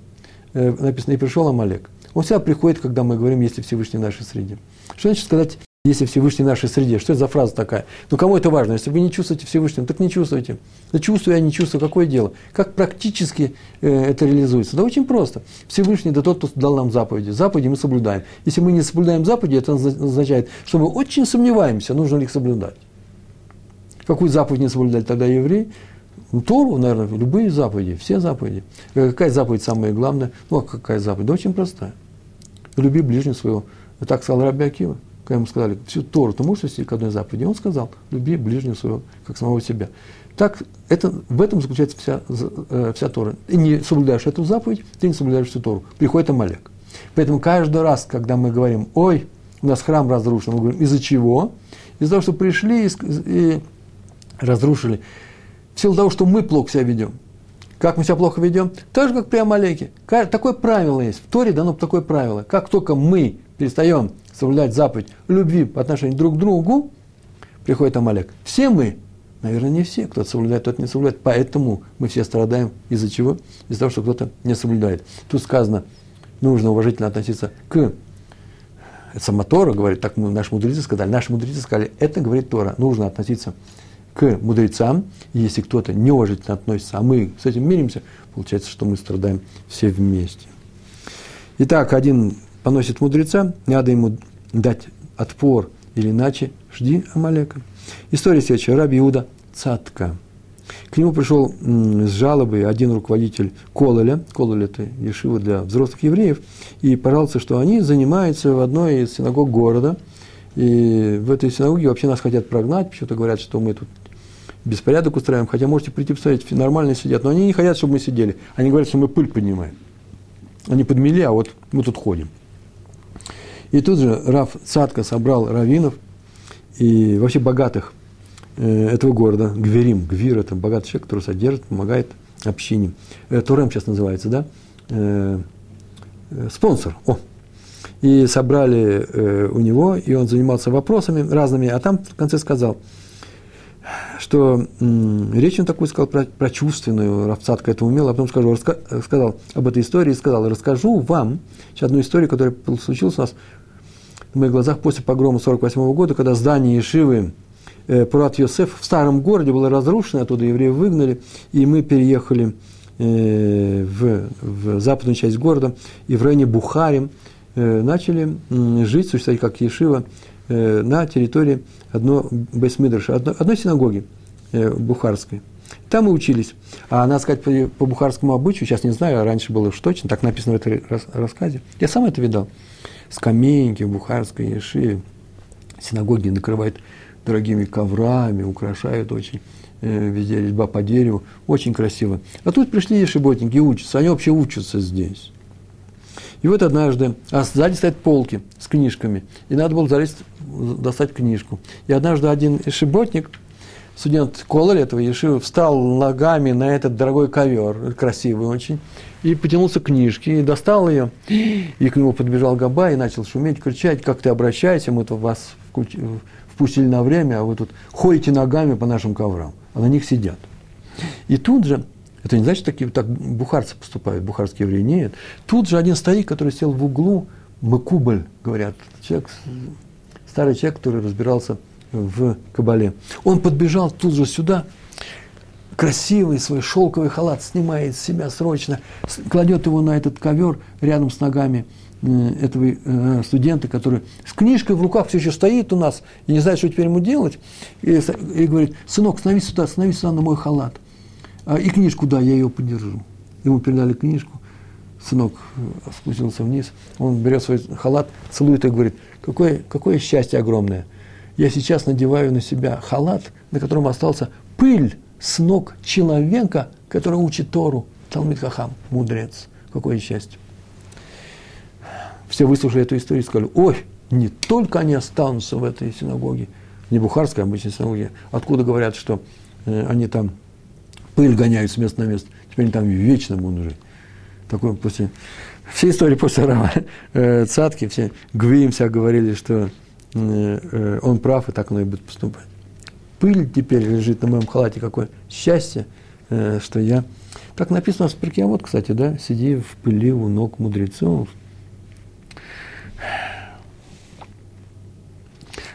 э, написано «и пришел Амалек». Он всегда приходит, когда мы говорим «есть и Всевышний в нашей среде». Что значит сказать «если Всевышний в нашей среде»? Что это за фраза такая? Ну, кому это важно? Если вы не чувствуете Всевышнего, так не чувствуйте. Да чувствую я, не чувствую, какое дело? Как практически э, это реализуется? Да очень просто. Всевышний – да тот, кто дал нам заповеди. Заповеди мы соблюдаем. Если мы не соблюдаем заповеди, это означает, что мы очень сомневаемся, нужно ли их соблюдать. Какую заповедь не соблюдали тогда евреи? Ну, Тору, наверное, любые заповеди, все заповеди. Э, какая заповедь самая главная? Ну, а какая заповедь? Да очень простая. Люби ближнего своего. Так сказал Раби Акива. Когда ему сказали, всю Тору ты можешь свести к одной заповеди? Он сказал, люби ближнего своего, как самого себя. Так, это, в этом заключается вся, э, вся Тора. Ты не соблюдаешь эту заповедь, ты не соблюдаешь всю Тору. Приходит Амалек. Поэтому каждый раз, когда мы говорим, ой, у нас храм разрушен, мы говорим, из-за чего? Из-за того, что пришли и, и разрушили. В силу того, что мы плохо себя ведем. Как мы себя плохо ведем? Так же, как при Амалеке. Такое правило есть. В Торе дано такое правило. Как только мы перестаем соблюдать заповедь любви по отношению друг к другу, приходит Амалек. Все мы, наверное, не все, кто соблюдает, тот не соблюдает. Поэтому мы все страдаем из-за чего? Из-за того, что кто-то не соблюдает. Тут сказано, нужно уважительно относиться к сама Тора говорит, так мы, наши мудрецы сказали, наши мудрецы сказали, это говорит Тора, нужно относиться к мудрецам, если кто-то неуважительно относится, а мы с этим миримся, получается, что мы страдаем все вместе. Итак, один поносит мудреца, надо ему дать отпор, или иначе жди Амалека. История следующая. Раби Иуда Цатка. К нему пришел с жалобой один руководитель Кололя, Кололь – это ешива для взрослых евреев, и пожаловался, что они занимаются в одной из синагог города, и в этой синагоге вообще нас хотят прогнать, почему-то говорят, что мы тут беспорядок устраиваем, хотя можете прийти посмотреть, нормально сидят, но они не хотят, чтобы мы сидели. Они говорят, что мы пыль поднимаем. Они подмели, а вот мы тут ходим. И тут же Раф Цатка собрал раввинов и вообще богатых э, этого города, Гверим, Гвир – это богатый человек, который содержит, помогает общине. Э, Турем сейчас называется, да? Э, спонсор, о, и собрали у него, и он занимался вопросами разными, а там в конце сказал – что речь он такую сказал про, про чувственную, Равцатка это умел, а потом скажу, раска, сказал об этой истории сказал, расскажу вам одну историю, которая случилась у нас в моих глазах после погрома 48 года, когда здание Ешивы э, Пурат Йосеф в старом городе было разрушено, оттуда евреев выгнали, и мы переехали э, в, в западную часть города, и в районе Бухари э, начали э, жить, существовать как Ешива, Э, на территории одной Бейсмидраша, одной, синагоги э, бухарской. Там мы учились. А надо сказать, по, по бухарскому обычаю, сейчас не знаю, раньше было уж точно, так написано в этом рассказе. Я сам это видал. Скамейки в бухарской ешиве, синагоги накрывают дорогими коврами, украшают очень, э, везде резьба по дереву, очень красиво. А тут пришли ешеботники и учатся, они вообще учатся здесь. И вот однажды, а сзади стоят полки с книжками, и надо было залезть, достать книжку. И однажды один шиботник, студент Колор этого Ешивы, встал ногами на этот дорогой ковер, красивый очень, и потянулся к книжке, и достал ее, и к нему подбежал Габа и начал шуметь, кричать, как ты обращайся, мы-то вас впустили на время, а вы тут ходите ногами по нашим коврам, а на них сидят. И тут же это не значит, что такие, так бухарцы поступают, бухарские евреи. Нет. Тут же один старик, который сел в углу, Макубль, говорят, человек, старый человек, который разбирался в Кабале. Он подбежал тут же сюда, красивый свой шелковый халат снимает с себя срочно, кладет его на этот ковер рядом с ногами э, этого э, студента, который с книжкой в руках все еще стоит у нас и не знает, что теперь ему делать, и, и говорит, сынок, становись сюда, становись сюда на мой халат. А, и книжку, да, я ее подержу. Ему передали книжку, сынок э, спустился вниз, он берет свой халат, целует и говорит, какое, какое счастье огромное. Я сейчас надеваю на себя халат, на котором остался пыль с ног человека, который учит Тору, Талмит Хахам, мудрец. Какое счастье. Все выслушали эту историю и сказали, ой, не только они останутся в этой синагоге, не бухарской а обычной синагоге, откуда говорят, что э, они там пыль гоняют с места на место. Теперь они там вечно будут жить. Такое после, Все истории после Рава э, Цатки, все Гвиим вся говорили, что э, э, он прав, и так оно и будет поступать. Пыль теперь лежит на моем халате, какое счастье, э, что я... Так написано в спирке, вот, кстати, да, сиди в пыли у ног мудрецов.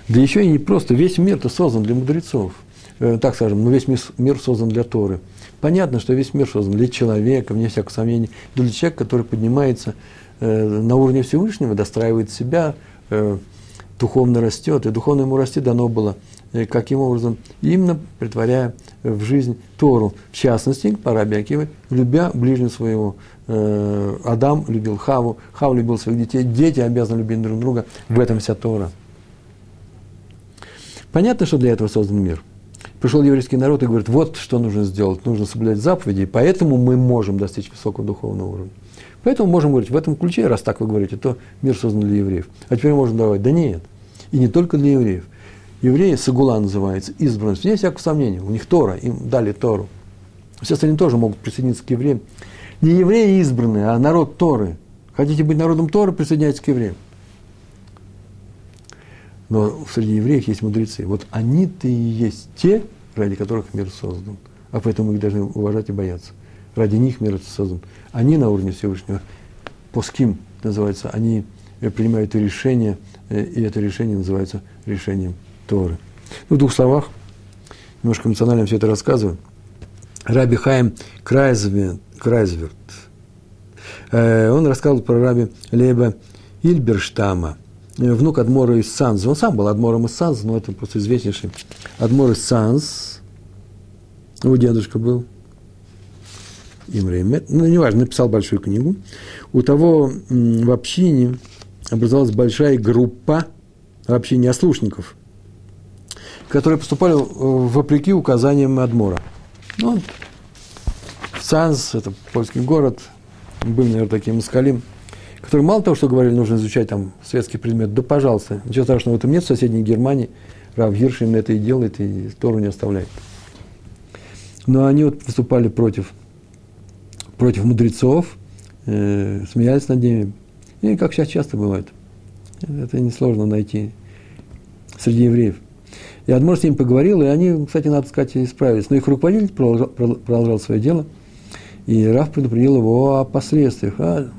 Да еще и не просто, весь мир-то создан для мудрецов. Э, так скажем, но весь мир, мир создан для Торы. Понятно, что весь мир создан для человека, вне всякого сомнения, для человека, который поднимается э, на уровне Всевышнего, достраивает себя, э, духовно растет, и духовно ему расти дано было, э, каким образом? Именно притворяя в жизнь Тору. В частности, по Раби любя ближнего своего. Э, Адам любил Хаву, Хав любил своих детей, дети обязаны любить друг друга. В этом вся Тора. Понятно, что для этого создан мир – пришел еврейский народ и говорит, вот что нужно сделать, нужно соблюдать заповеди, и поэтому мы можем достичь высокого духовного уровня. Поэтому можем говорить в этом ключе, раз так вы говорите, то мир создан для евреев. А теперь можно давать, да нет, и не только для евреев. Евреи, Сагула называется, избранность, нет всякого сомнения, у них Тора, им дали Тору. Все остальные тоже могут присоединиться к евреям. Не евреи избранные, а народ Торы. Хотите быть народом Торы, присоединяйтесь к евреям. Но среди евреев есть мудрецы. Вот они-то и есть те, ради которых мир создан. А поэтому мы их должны уважать и бояться. Ради них мир создан. Они на уровне Всевышнего, по ским называется, они принимают решение, э, и это решение называется решением Торы. Ну, в двух словах, немножко эмоционально все это рассказываю. Раби Хаим Крайзверт, э, он рассказывал про раби Леба Ильберштама – Э, внук Адмора из Санз. Он сам был Адмором из Санз, но это просто известнейший. Адмор из Санз. Его дедушка был. Имре Ну, неважно, написал большую книгу. У того в общине образовалась большая группа в общине ослушников, которые поступали э, вопреки указаниям Адмора. Ну, Санз, это польский город, был, наверное, таким москалим – которые мало того, что говорили, нужно изучать там светский предмет, да пожалуйста, ничего страшного в этом нет, в соседней Германии Рав Гирш именно это и делает, и Тору не оставляет. Но они вот выступали против, против мудрецов, э, смеялись над ними, и как сейчас часто бывает. Это несложно найти среди евреев. И Адмор с ними поговорил, и они, кстати, надо сказать, исправились. Но их руководитель продолжал, продолжал свое дело, и Раф предупредил его о последствиях. А,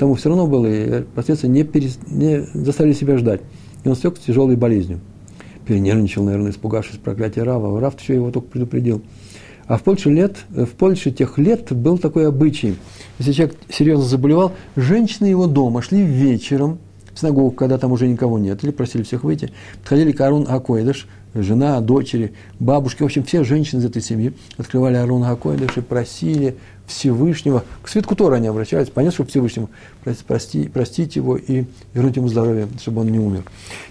тому все равно было, и последствия не, перес, не заставили себя ждать. И он стек с тяжелой болезнью. Перенервничал, наверное, испугавшись проклятия Рава. Рав еще его только предупредил. А в Польше, лет, в Польше тех лет был такой обычай. Если человек серьезно заболевал, женщины его дома шли вечером в синагогу, когда там уже никого нет, или просили всех выйти, подходили к Арун Акоидыш, жена, дочери, бабушки, в общем, все женщины из этой семьи открывали Арун Акоидыш и просили Всевышнего, к свитку Тора они обращаются, понятно, что Всевышнему прости, простить его и вернуть ему здоровье, чтобы он не умер.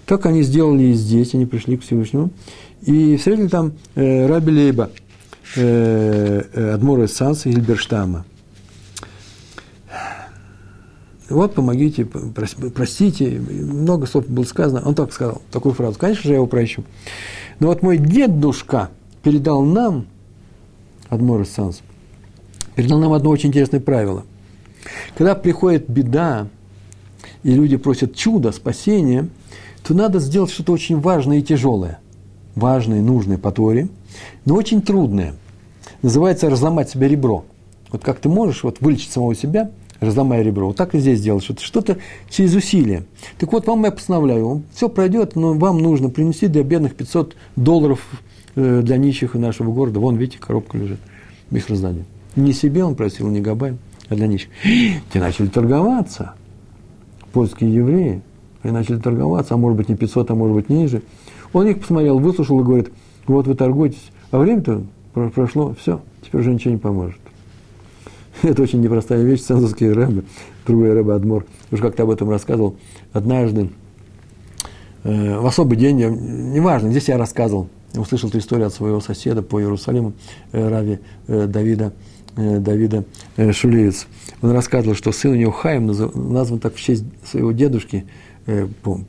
Так они сделали и здесь, они пришли к Всевышнему, и встретили там э, Раби Лейба, э, э, Адмора Санса Гильберштама. Вот, помогите, простите, много слов было сказано. Он так сказал, такую фразу. Конечно же, я его прощу. Но вот мой дедушка передал нам, Адмор Санс, передал нам одно очень интересное правило. Когда приходит беда, и люди просят чуда, спасения, то надо сделать что-то очень важное и тяжелое. Важное, нужное по Торе, но очень трудное. Называется разломать себе ребро. Вот как ты можешь вот, вылечить самого себя, разломая ребро. Вот так и здесь делать, что-то, что-то через усилие. Так вот, вам я постановляю, все пройдет, но вам нужно принести для бедных 500 долларов э, для нищих нашего города. Вон, видите, коробка лежит их раздании. Не себе он просил, не Габай, а для них. Те начали торговаться. Польские евреи. И начали торговаться, а может быть не 500, а может быть ниже. Он их посмотрел, выслушал и говорит, вот вы торгуетесь. А время-то прошло, все, теперь уже ничего не поможет. Это очень непростая вещь, цензорские рэбы, другой рэбы Адмор, уже как-то об этом рассказывал. Однажды, э, в особый день, неважно, здесь я рассказывал, услышал эту историю от своего соседа по Иерусалиму, э, Рави Давида Э, Давида э. Он рассказывал, что сын у него Хаим назван так в честь своего дедушки по,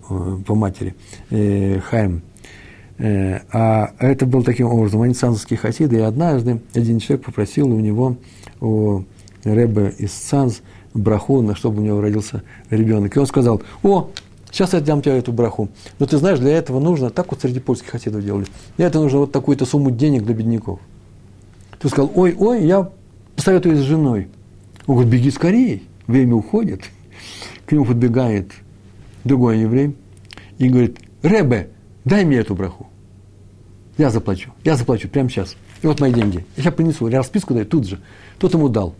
по матери, Хаим. А это был таким образом, они цанзовские хасиды, и однажды один человек попросил у него, у Рэбе из Цанз, браху, на чтобы у него родился ребенок. И он сказал, о, сейчас я дам тебе эту браху. Но ты знаешь, для этого нужно, так вот среди польских хасидов делали, для этого нужно вот такую-то сумму денег для бедняков. Ты сказал, ой, ой, я посоветуюсь с женой. Он говорит, беги скорее, время уходит. К нему подбегает другой еврей и говорит, Ребе, дай мне эту браху. Я заплачу, я заплачу прямо сейчас. И вот мои деньги. Я сейчас принесу, я расписку даю тут же. Тот ему дал.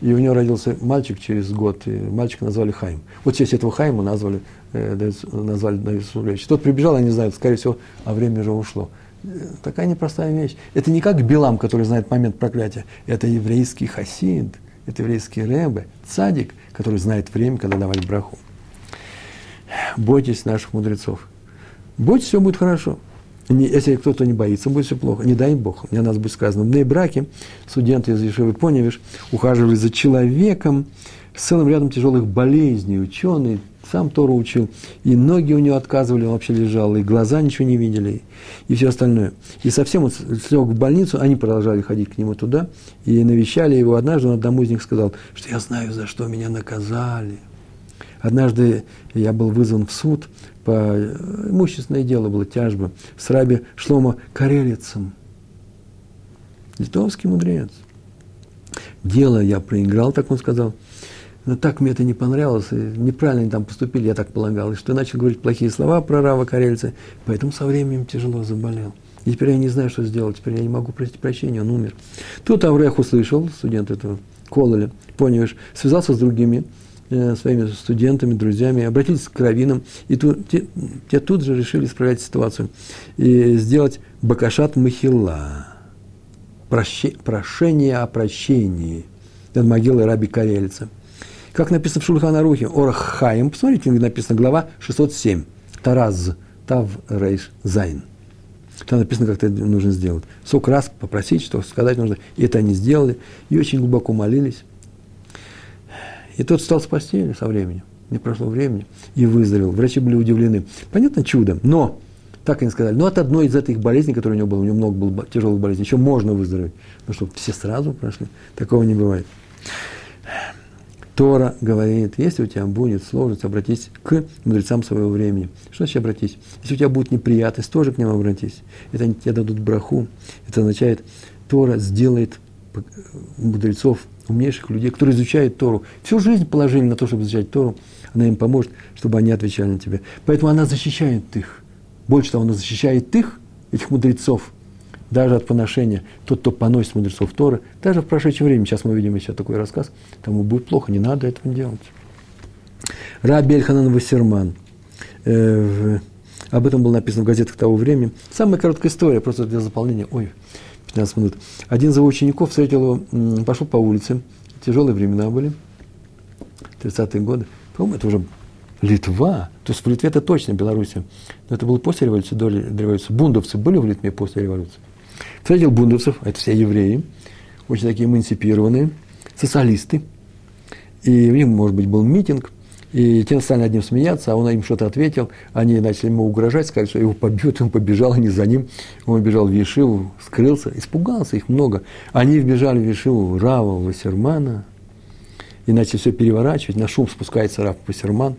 И у него родился мальчик через год, и мальчика назвали Хайм. Вот в честь этого Хайма назвали, э, назвали Давид Сулевич. Тот прибежал, я не знаю, скорее всего, а время уже ушло. Э, такая непростая вещь. Это не как Билам, который знает момент проклятия. Это еврейский хасид, это еврейский рэбе, цадик, который знает время, когда давать браху. Бойтесь наших мудрецов. Бойтесь, все будет хорошо. Не, если кто-то не боится, будет все плохо. Не дай Бог. Мне нас будет сказано. В браке студенты из Ешевы Поневиш ухаживали за человеком с целым рядом тяжелых болезней. Ученый сам Тору учил. И ноги у него отказывали, он вообще лежал. И глаза ничего не видели. И все остальное. И совсем он слег в больницу. Они продолжали ходить к нему туда. И навещали его. Однажды он одному из них сказал, что я знаю, за что меня наказали. Однажды я был вызван в суд по имущественное дело было, тяжба, с раби Шлома Карелицем. Литовский мудрец. Дело я проиграл, так он сказал. Но так мне это не понравилось, и неправильно они там поступили, я так полагал. И что я начал говорить плохие слова про Рава Карельца, поэтому со временем тяжело заболел. И теперь я не знаю, что сделать, теперь я не могу просить прощения, он умер. Тут Аврех услышал, студент этого Кололя, понял, связался с другими, Э, своими студентами, друзьями, обратились к раввинам, и тут, те, те тут же решили исправлять ситуацию и сделать бакашат махила, проще, прошение о прощении над могилой раби Карелица. Как написано в Шульханарухе, Орахаим, посмотрите, написано глава 607, Тараз, Тав Рейш Зайн. Там написано, как это нужно сделать. Сок раз попросить, что сказать нужно. И это они сделали. И очень глубоко молились. И тот встал с постели со временем. Не прошло времени. И выздоровел. Врачи были удивлены. Понятно, чудо. Но, так они сказали, ну от одной из этих болезней, которая у него была, у него много было тяжелых болезней, еще можно выздороветь. Ну что, все сразу прошли? Такого не бывает. Тора говорит, если у тебя будет сложность, обратись к мудрецам своего времени. Что значит обратись? Если у тебя будет неприятность, тоже к ним обратись. Это они тебе дадут браху. Это означает, Тора сделает мудрецов умнейших людей, которые изучают Тору, всю жизнь положили на то, чтобы изучать Тору, она им поможет, чтобы они отвечали на тебя. Поэтому она защищает их. Больше того, она защищает их, этих мудрецов, даже от поношения. Тот, кто поносит мудрецов Торы, даже в прошедшее время, сейчас мы видим еще такой рассказ, тому будет плохо, не надо этого делать. Раби Эльханан Вассерман. Э, об этом было написано в газетах того времени. Самая короткая история, просто для заполнения. Ой, 15 минут. Один из его учеников встретил его, пошел по улице, тяжелые времена были, 30-е годы. По-моему, это уже Литва, то есть в Литве это точно Белоруссия. Но это было после революции, до революции. Бундовцы были в Литве после революции. Встретил бундовцев, это все евреи, очень такие эмансипированные, социалисты. И у них, может быть, был митинг, и те стали над ним смеяться, а он им что-то ответил. Они начали ему угрожать, сказали, что его побьют. Он побежал, они за ним. Он побежал в Ешиву, скрылся. Испугался, их много. Они вбежали в Ешиву Рава Вассермана и начали все переворачивать. На шум спускается Рав Вассерман,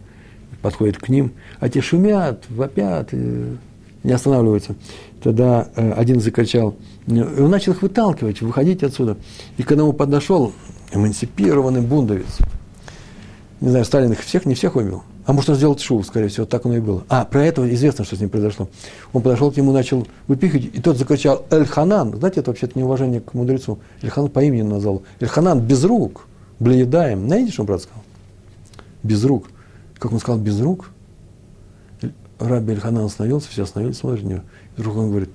подходит к ним. А те шумят, вопят, не останавливаются. Тогда э, один закричал, и он начал их выталкивать, выходить отсюда. И когда он подошел, эмансипированный бундовец – не знаю, Сталин их всех, не всех убил. А может, он сделал шоу, скорее всего, так оно и было. А, про это известно, что с ним произошло. Он подошел к нему, начал выпихивать, и тот закричал «Эльханан». Знаете, это вообще-то неуважение к мудрецу. Эльханан по имени назвал. Эльханан без рук, блеедаем. Знаете, что он брат сказал? Без рук. Как он сказал, без рук? Раби Эльханан остановился, все остановились, смотрят на него. И вдруг он говорит,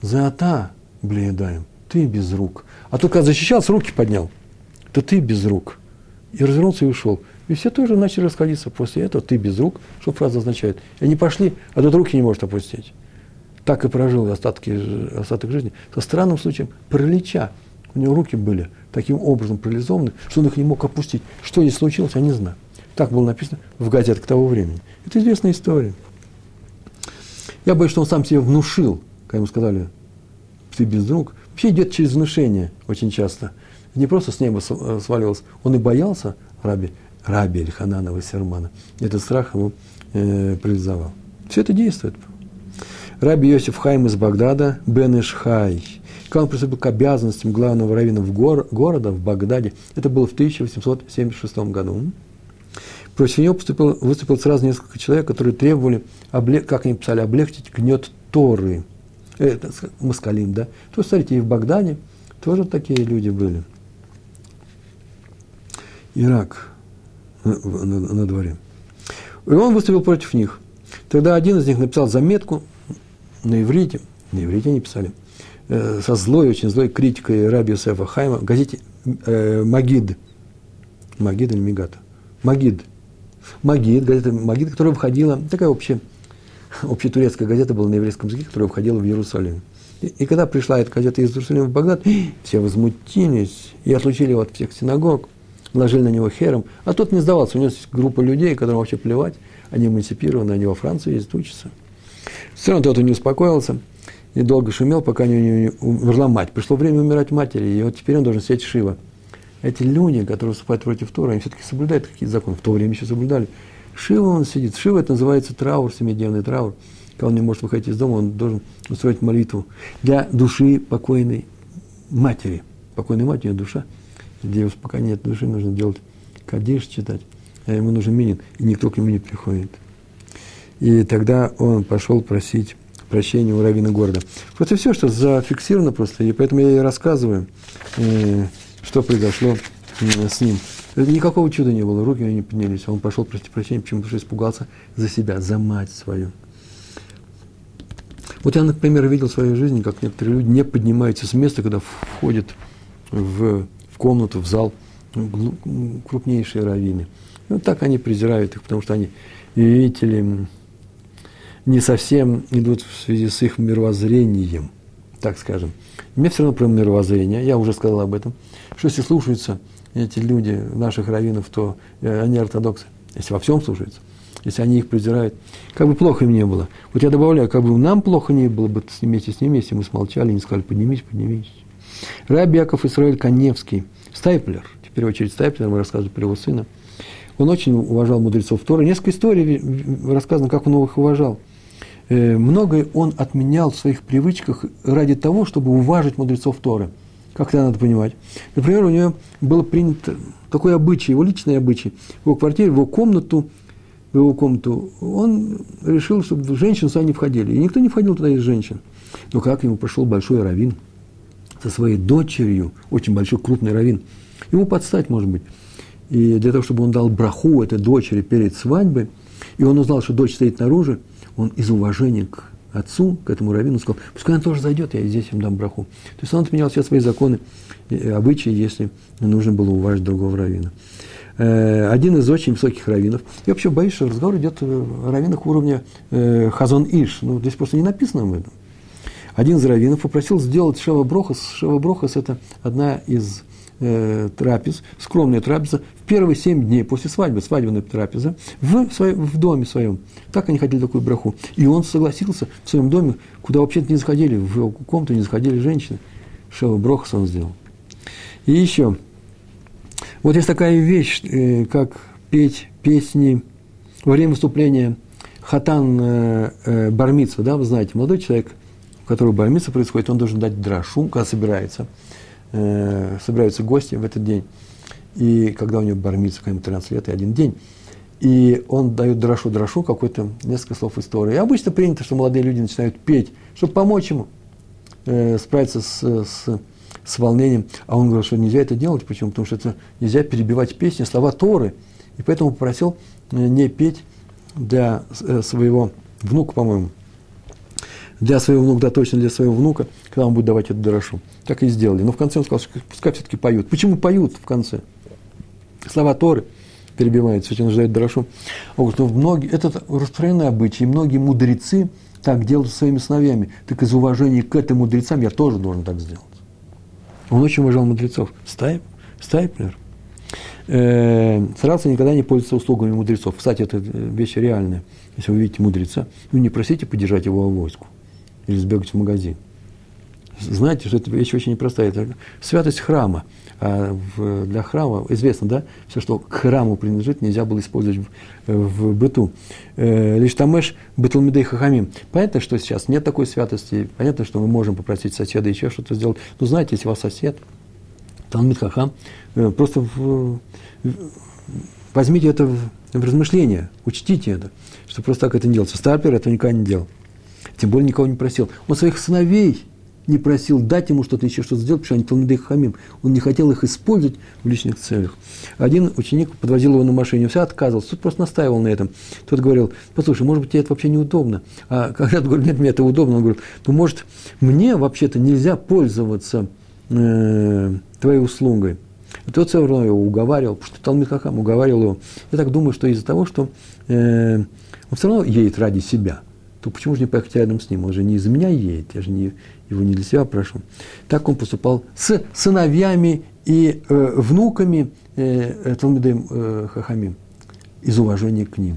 «Заата, блеедаем, ты без рук». А когда защищался, руки поднял. То ты без рук. И развернулся и ушел. И все тоже начали расходиться. После этого ты без рук, что фраза означает. И они пошли, а тут руки не может опустить. Так и прожил остатки, остаток жизни. Со странным случаем паралича. У него руки были таким образом парализованы, что он их не мог опустить. Что здесь случилось, я не знаю. Так было написано в газетах того времени. Это известная история. Я боюсь, что он сам себе внушил, когда ему сказали, ты без рук. Вообще идет через внушение очень часто – не просто с неба свалилось, он и боялся раби, раби Ильханана Сермана. Этот страх ему э, парализовал. Все это действует. Раби Йосиф Хайм из Багдада, Бен Ишхай. Когда он приступил к обязанностям главного раввина в гор, города, в Багдаде, это было в 1876 году. Против него поступил, выступил сразу несколько человек, которые требовали, облег, как они писали, облегчить гнет Торы. Это Маскалим, да. То, смотрите, и в Багдаде тоже такие люди были. Ирак на, на, на дворе. И он выступил против них. Тогда один из них написал заметку на иврите, на иврите они писали, э, со злой, очень злой критикой Раби Юсефа Хайма в газете э, «Магид». «Магид» или «Мигата»? «Магид». «Магид», газета «Магид», которая выходила, такая общая, общетурецкая газета была на еврейском языке, которая выходила в Иерусалим. И, и когда пришла эта газета из Иерусалима в Багдад, все возмутились и отлучили его от всех синагог, ложили на него хером. А тот не сдавался, у него есть группа людей, которым вообще плевать, они эмансипированы, они во Францию ездят, учатся. Все равно тот не успокоился и долго шумел, пока не умерла мать. Пришло время умирать матери, и вот теперь он должен сидеть Шива. Эти люди, которые выступают против Тора, они все-таки соблюдают какие-то законы. В то время еще соблюдали. Шива он сидит. Шива это называется траур, семидневный траур. Когда он не может выходить из дома, он должен устроить молитву для души покойной матери. Покойной матери душа. Где пока нет души, нужно делать кадиш читать. А ему нужен минин, и никто к нему не приходит. И тогда он пошел просить прощения у равина города. Вот и все, что зафиксировано просто, и поэтому я и рассказываю, э, что произошло с ним. Никакого чуда не было, руки у него не поднялись. Он пошел просить прощения, почему? Потому что испугался за себя, за мать свою. Вот я, например, видел в своей жизни, как некоторые люди не поднимаются с места, когда входят в, комнату, в зал крупнейшие раввины. И вот так они презирают их, потому что они, видите ли, не совсем идут в связи с их мировоззрением, так скажем. Мне все равно про мировоззрение, я уже сказал об этом, что если слушаются эти люди наших раввинов, то э, они ортодоксы, если во всем слушаются, если они их презирают, как бы плохо им не было. Вот я добавляю, как бы нам плохо не было бы вместе с ними, если мы смолчали не сказали, поднимись, поднимись. Раби Яков Исраиль Коневский, Стайплер, теперь очередь Стайплера, мы рассказывали про его сына, он очень уважал мудрецов Торы. Несколько историй рассказано, как он их уважал. Э, многое он отменял в своих привычках ради того, чтобы уважить мудрецов Торы. Как это надо понимать? Например, у него было принято такой обычай, его личный обычай. В его квартире, в его комнату, в его комнату, он решил, чтобы женщины сюда не входили. И никто не входил туда из женщин. Но как ему пришел большой раввин со своей дочерью, очень большой, крупный раввин, ему подстать, может быть. И для того, чтобы он дал браху этой дочери перед свадьбой, и он узнал, что дочь стоит наружу, он из уважения к отцу, к этому раввину сказал, пускай он тоже зайдет, я здесь им дам браху. То есть он отменял все свои законы, обычаи, если нужно было уважать другого раввина. Э, один из очень высоких раввинов. Я вообще боюсь, что разговор идет о раввинах уровня э, Хазон Иш. Ну, здесь просто не написано об этом. Один из раввинов попросил сделать Шева Брохас. Шева Брохас – это одна из э, трапез, скромная трапеза, в первые семь дней после свадьбы, свадебная трапеза, в, своем, в доме своем. Так они хотели такую браху. И он согласился в своем доме, куда вообще-то не заходили, в его комнату не заходили женщины. Шева Брохас он сделал. И еще, вот есть такая вещь, э, как петь песни во время выступления хатан э, э, бармитсва, да, вы знаете, молодой человек, которого бармитсва происходит, он должен дать драшу, когда собирается – э, собираются гости в этот день, и когда у него бармица, какой-нибудь 13 лет и один день, и он дает дрошу дрошу какой-то несколько слов истории. И обычно принято, что молодые люди начинают петь, чтобы помочь ему э, справиться с, с, с волнением. А он говорил, что нельзя это делать. Почему? Потому что это нельзя перебивать песни, слова Торы. И поэтому попросил э, не петь для э, своего внука, по-моему, для своего внука, да, точно для своего внука, когда он будет давать эту дорошу. Так и сделали. Но в конце он сказал, что пускай все-таки поют. Почему поют в конце? Слова Торы перебиваются, очень нуждают дорошу. Он говорит, ну, многие, это распространенный обычай, и многие мудрецы так делают со своими сыновьями. Так из уважения к этим мудрецам я тоже должен так сделать. Он очень уважал мудрецов. Стайп, Стайплер э, старался никогда не пользоваться услугами мудрецов. Кстати, это вещь реальная. Если вы видите мудреца, вы не просите поддержать его авоську или сбегать в магазин. знаете, что это вещь очень непростая. Это святость храма. А для храма, известно, да, все, что к храму принадлежит, нельзя было использовать в, в быту. Э, лишь тамеш быталмидей хахамим. Понятно, что сейчас нет такой святости, понятно, что мы можем попросить соседа еще что-то сделать. Но знаете, если у вас сосед, Талмит Хахам, э, просто в, возьмите это в, в размышление, учтите это, что просто так это не делается. Старпер этого никогда не делал. Тем более никого не просил. Он своих сыновей не просил дать ему что-то, еще что-то сделать, потому что они Талмидей Хамим. Он не хотел их использовать в личных целях. Один ученик подвозил его на машине, все отказывался, тот просто настаивал на этом. Тот говорил, послушай, может быть, тебе это вообще неудобно. А когда говорит, нет, мне это удобно, он говорит, ну, может, мне вообще-то нельзя пользоваться э, твоей услугой. И тот все равно его уговаривал, потому что Талмит Хахам уговаривал его. Я так думаю, что из-за того, что э, он все равно едет ради себя – то почему же не поехать рядом с ним? Он же не из-за меня едет, я же не, его не для себя прошу. Так он поступал с сыновьями и э, внуками э, Талмидем э, Хахамим из уважения к ним.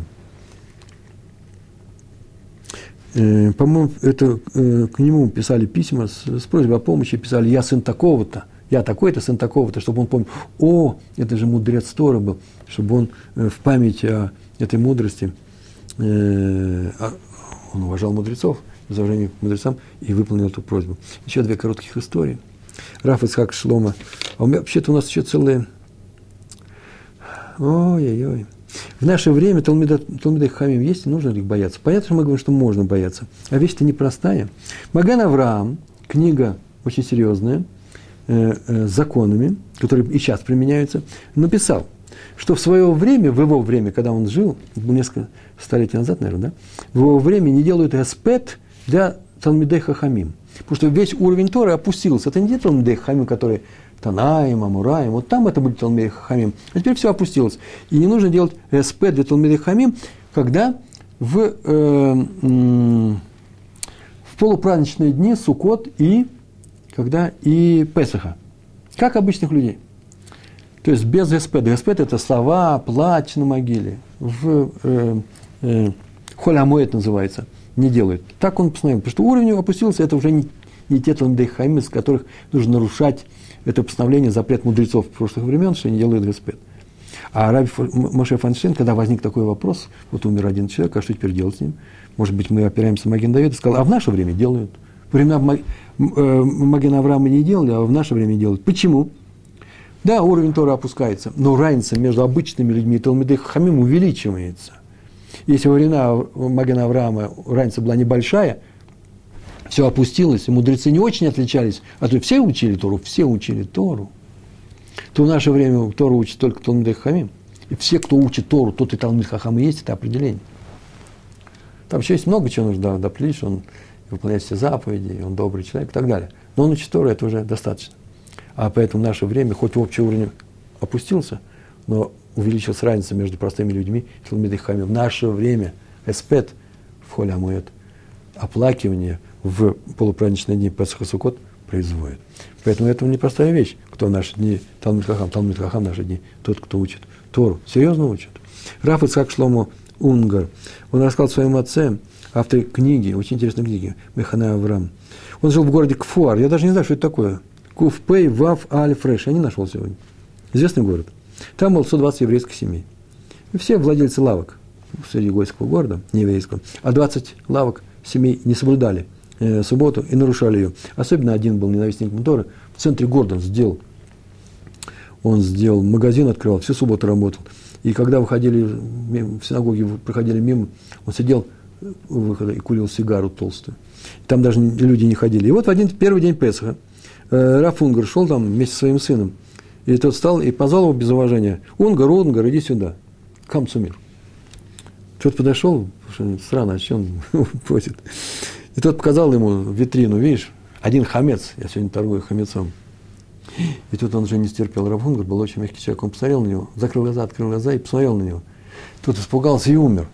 Э, по-моему, это э, к нему писали письма с, с просьбой о помощи, писали «я сын такого-то», я такой-то, сын такого-то, чтобы он помнил, о, это же мудрец Тора был, чтобы он э, в память о этой мудрости э, он уважал мудрецов, из уважения к мудрецам, и выполнил эту просьбу. Еще две коротких истории. Раф Ицхак Шлома. А у меня вообще-то у нас еще целые... Ой-ой-ой. В наше время Талмида, Талмида Хамим есть, и нужно ли их бояться? Понятно, что мы говорим, что можно бояться. А вещь-то непростая. Маган Авраам, книга очень серьезная, э, э, законами, которые и сейчас применяются, написал, что в свое время, в его время, когда он жил, несколько столетий назад, наверное, да, в его время не делают аспект для Талмидей Хахамим. Потому что весь уровень Торы опустился. Это не те Талмидей Хахамим, которые Танаем, Амураем, вот там это будет Талмидей Хахамим. А теперь все опустилось. И не нужно делать аспект для Талмидей Хахамим, когда в, э, в полупраздничные дни Сукот и когда и Песаха. Как обычных людей. То есть без ГСП. ГСП – это слова, плач на могиле. В э, э, холямоет называется, не делают. Так он постановил. Потому что уровень опустился, это уже не, не те талмидейхаймы, из которых нужно нарушать это постановление, запрет мудрецов прошлых времен, что они делают ГСП. А Раби Моше Фанштейн, когда возник такой вопрос, вот умер один человек, а что теперь делать с ним? Может быть, мы опираемся на Маген Давида, сказал, а в наше время делают. Времена э, Маген Авраама не делали, а в наше время делают. Почему? Да, уровень Тора опускается, но разница между обычными людьми и Талмидей Хамим увеличивается. Если во времена Магена Авраама разница была небольшая, все опустилось, и мудрецы не очень отличались, а то все учили Тору, все учили Тору, то в наше время Тору учит только Талмидей Хамим. И все, кто учит Тору, тот и Талмид Хахам есть это определение. Там еще есть много чего нужно что он выполняет все заповеди, он добрый человек и так далее. Но он учит Тору, это уже достаточно. А поэтому в наше время, хоть общий уровень опустился, но увеличилась разница между простыми людьми и Талмидыхами. В наше время эспет в холе амуэт, оплакивание в полупраздничные дни Песах и Сукот производит. Поэтому это непростая вещь, кто в наши дни, Талмит Хахам, Талмит Хахам в наши дни, тот, кто учит Тору. Серьезно учит. Раф Ицхак Шлому Унгар, он рассказал своему отце, автор книги, очень интересной книги, Механа Авраам. Он жил в городе Кфуар, я даже не знаю, что это такое – Куфпей Вав Аль Фреш. Я не нашел сегодня. Известный город. Там было 120 еврейских семей. Все владельцы лавок среди гойского города, не еврейского. А 20 лавок семей не соблюдали э, субботу и нарушали ее. Особенно один был ненавистник Торы. В центре города он сделал. Он сделал магазин, открывал, всю субботу работал. И когда выходили в синагоге, проходили мимо, он сидел выхода и курил сигару толстую. Там даже люди не ходили. И вот в один первый день Песха – Раф Унгар шел там вместе со своим сыном, и тот встал и позвал его без уважения. Унгар, Унгар, иди сюда. Камцумир. Тот подошел, странно, о чем он просит. И тот показал ему витрину, видишь, один хамец, я сегодня торгую хамецом. И тут он уже не стерпел. Рафунгар был очень мягкий человек. Он посмотрел на него, закрыл глаза, открыл глаза и посмотрел на него. Тот испугался и умер.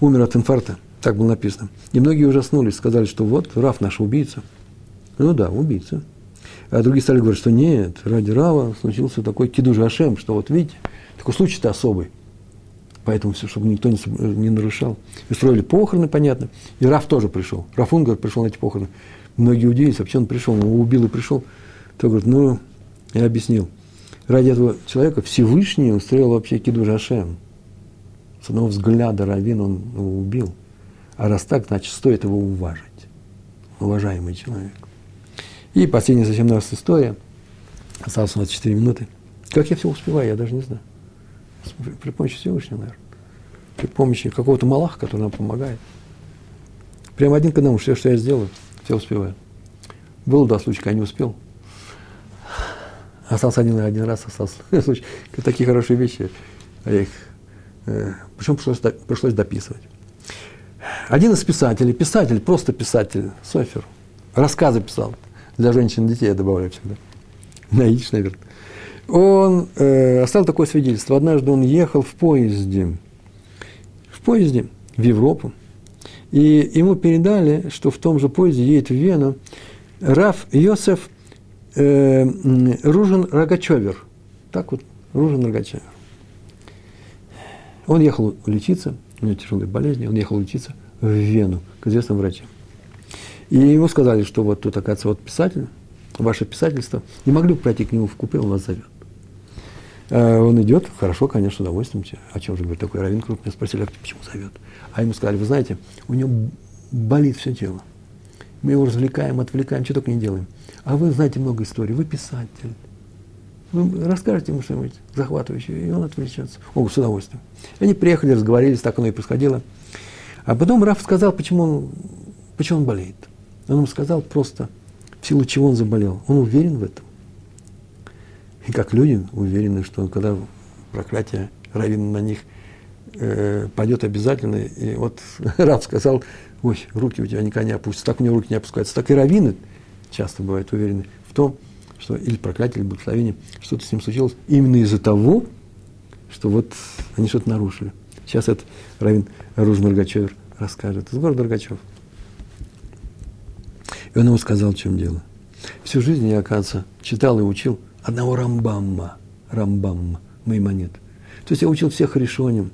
Умер от инфаркта. Так было написано. И многие ужаснулись, сказали, что вот Раф наш убийца. Ну да, убийца. А другие стали говорить, что нет, ради Рава случился такой кидуж Ашем, что вот видите, такой случай-то особый. поэтому все, чтобы никто не, не нарушал. Устроили похороны, понятно. И Раф тоже пришел. Рафун, говорит, пришел на эти похороны. Многие удивились, а почему он пришел? Он его убил и пришел. То говорит, ну, я объяснил. Ради этого человека Всевышний устроил вообще киду Жашем. С одного взгляда Равин он его убил. А раз так, значит, стоит его уважать. Уважаемый человек. И последняя совсем наша история. Осталось у нас 4 минуты. Как я все успеваю, я даже не знаю. При помощи Всевышнего, наверное. При помощи какого-то Малаха, который нам помогает. Прямо один к одному, все, что я сделаю, все успеваю. Был, да, случай, когда не успел. Остался один, один раз, остался случай. Такие хорошие вещи, а я их... Э, причем пришлось, пришлось дописывать. Один из писателей, писатель, просто писатель, Софер, рассказы писал. Для женщин и детей я добавляю всегда. Наидиш, наверное он э, оставил такое свидетельство. Однажды он ехал в поезде, в поезде в Европу, и ему передали, что в том же поезде едет в Вену Раф Йосеф э, Ружин Рогачевер. Так вот, Ружин Рогачевер. Он ехал лечиться, у него тяжелые болезни, он ехал лечиться в Вену к известным врачам. И ему сказали, что вот тут, оказывается, вот писатель, ваше писательство, не могли бы пройти к нему в купе, он вас зовет. Э, он идет, хорошо, конечно, удовольствием. О чем же говорит такой раввин крупный? Спросили, а почему зовет? А ему сказали, вы знаете, у него болит все тело. Мы его развлекаем, отвлекаем, что только не делаем. А вы знаете много историй, вы писатель. Вы расскажете ему что-нибудь захватывающее, и он отвлечется. О, с удовольствием. Они приехали, разговорились, так оно и происходило. А потом Раф сказал, почему он, почему он болеет. Он ему сказал просто, в силу чего он заболел. Он уверен в этом. И как люди уверены, что когда проклятие равина на них э, пойдет обязательно. И вот Раб сказал, ой, руки у тебя никогда не опустятся. Так у него руки не опускаются. Так и раввины часто бывают уверены в том, что или проклятие, или благословение, что-то с ним случилось именно из-за того, что вот они что-то нарушили. Сейчас этот раввин Руж Доргачев расскажет. Из города Доргачев. И он ему сказал, в чем дело. Всю жизнь я, оказывается, читал и учил одного Рамбамма, Рамбамма, Маймонит. То есть я учил всех решением.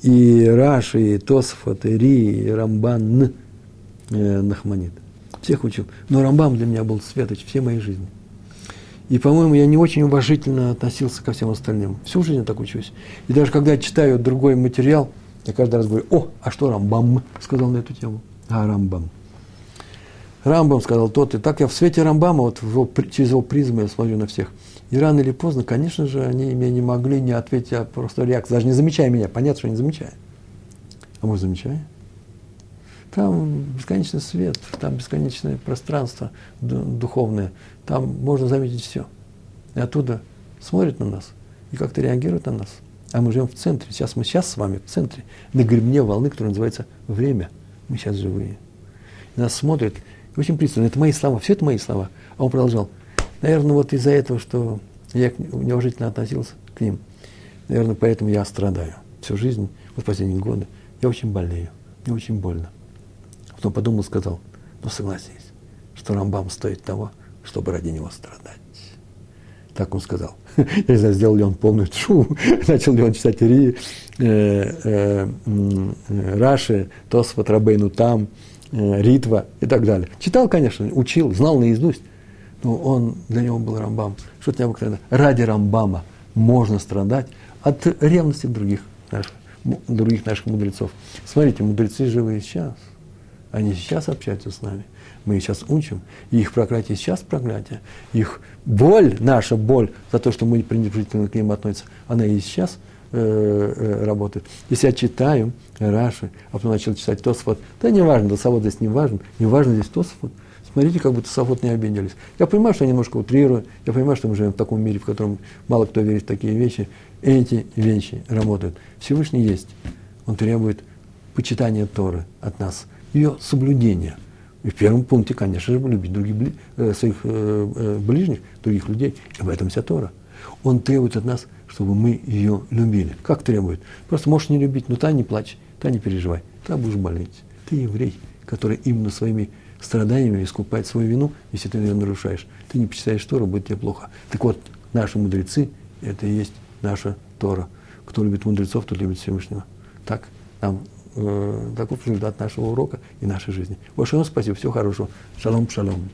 И Раши, и Тосфот, и Ри, и Рамбан, э, Нахманит. Всех учил. Но Рамбам для меня был светоч всей моей жизни. И, по-моему, я не очень уважительно относился ко всем остальным. Всю жизнь я так учусь. И даже когда я читаю другой материал, я каждый раз говорю, о, а что Рамбам сказал на эту тему? А, Рамбам. Рамбам сказал тот, и так я в свете Рамбама, вот его, через его призму я смотрю на всех. И рано или поздно, конечно же, они мне не могли не ответить, а просто реакция, даже не замечая меня. Понятно, что не замечая. А может, замечая? Там бесконечный свет, там бесконечное пространство духовное. Там можно заметить все. И оттуда смотрят на нас и как-то реагируют на нас. А мы живем в центре. Сейчас мы сейчас с вами в центре, на гребне волны, которая называется время. Мы сейчас живые. Нас смотрят очень пристально. Это мои слова, все это мои слова. А он продолжал. Наверное, вот из-за этого, что я неуважительно относился к ним, наверное, поэтому я страдаю всю жизнь, вот последние годы. Я очень болею, мне очень больно. Потом подумал, сказал, ну согласись, что Рамбам стоит того, чтобы ради него страдать. Так он сказал. Я не знаю, сделал ли он полную шу, начал ли он читать Ри, э, э, э, Раши, Тосфот, Рабейну там, ритва и так далее. Читал, конечно, учил, знал наизусть, но он, для него был Рамбам. Что-то необыкновенное. Ради Рамбама можно страдать от ревности других наших, других наших мудрецов. Смотрите, мудрецы живые сейчас. Они сейчас общаются с нами. Мы их сейчас учим. И их проклятие сейчас проклятие. Их боль, наша боль за то, что мы пренебрежительно к ним относимся, она и сейчас – Э, э, работает. Если я читаю Раши, а потом начал читать Тосфот, да не важно, Тосфот здесь не важен, не важно здесь Тосфот. Смотрите, как бы Тосфот не обиделись. Я понимаю, что я немножко утрирую, я понимаю, что мы живем в таком мире, в котором мало кто верит в такие вещи. Эти вещи работают. Всевышний есть. Он требует почитания Торы от нас, ее соблюдения. И в первом пункте, конечно же, любить других, э, своих ближних, других людей. И в этом вся Тора. Он требует от нас чтобы мы ее любили. Как требует? Просто можешь не любить, но та не плачь, та не переживай, та будешь болеть. Ты еврей, который именно своими страданиями искупает свою вину, если ты ее нарушаешь. Ты не почитаешь Тору, будет тебе плохо. Так вот, наши мудрецы – это и есть наша Тора. кто любит мудрецов, тот любит Всевышнего. Так нам э, таков результат нашего урока и нашей жизни. Большое спасибо, всего хорошего. Шалом, шалом.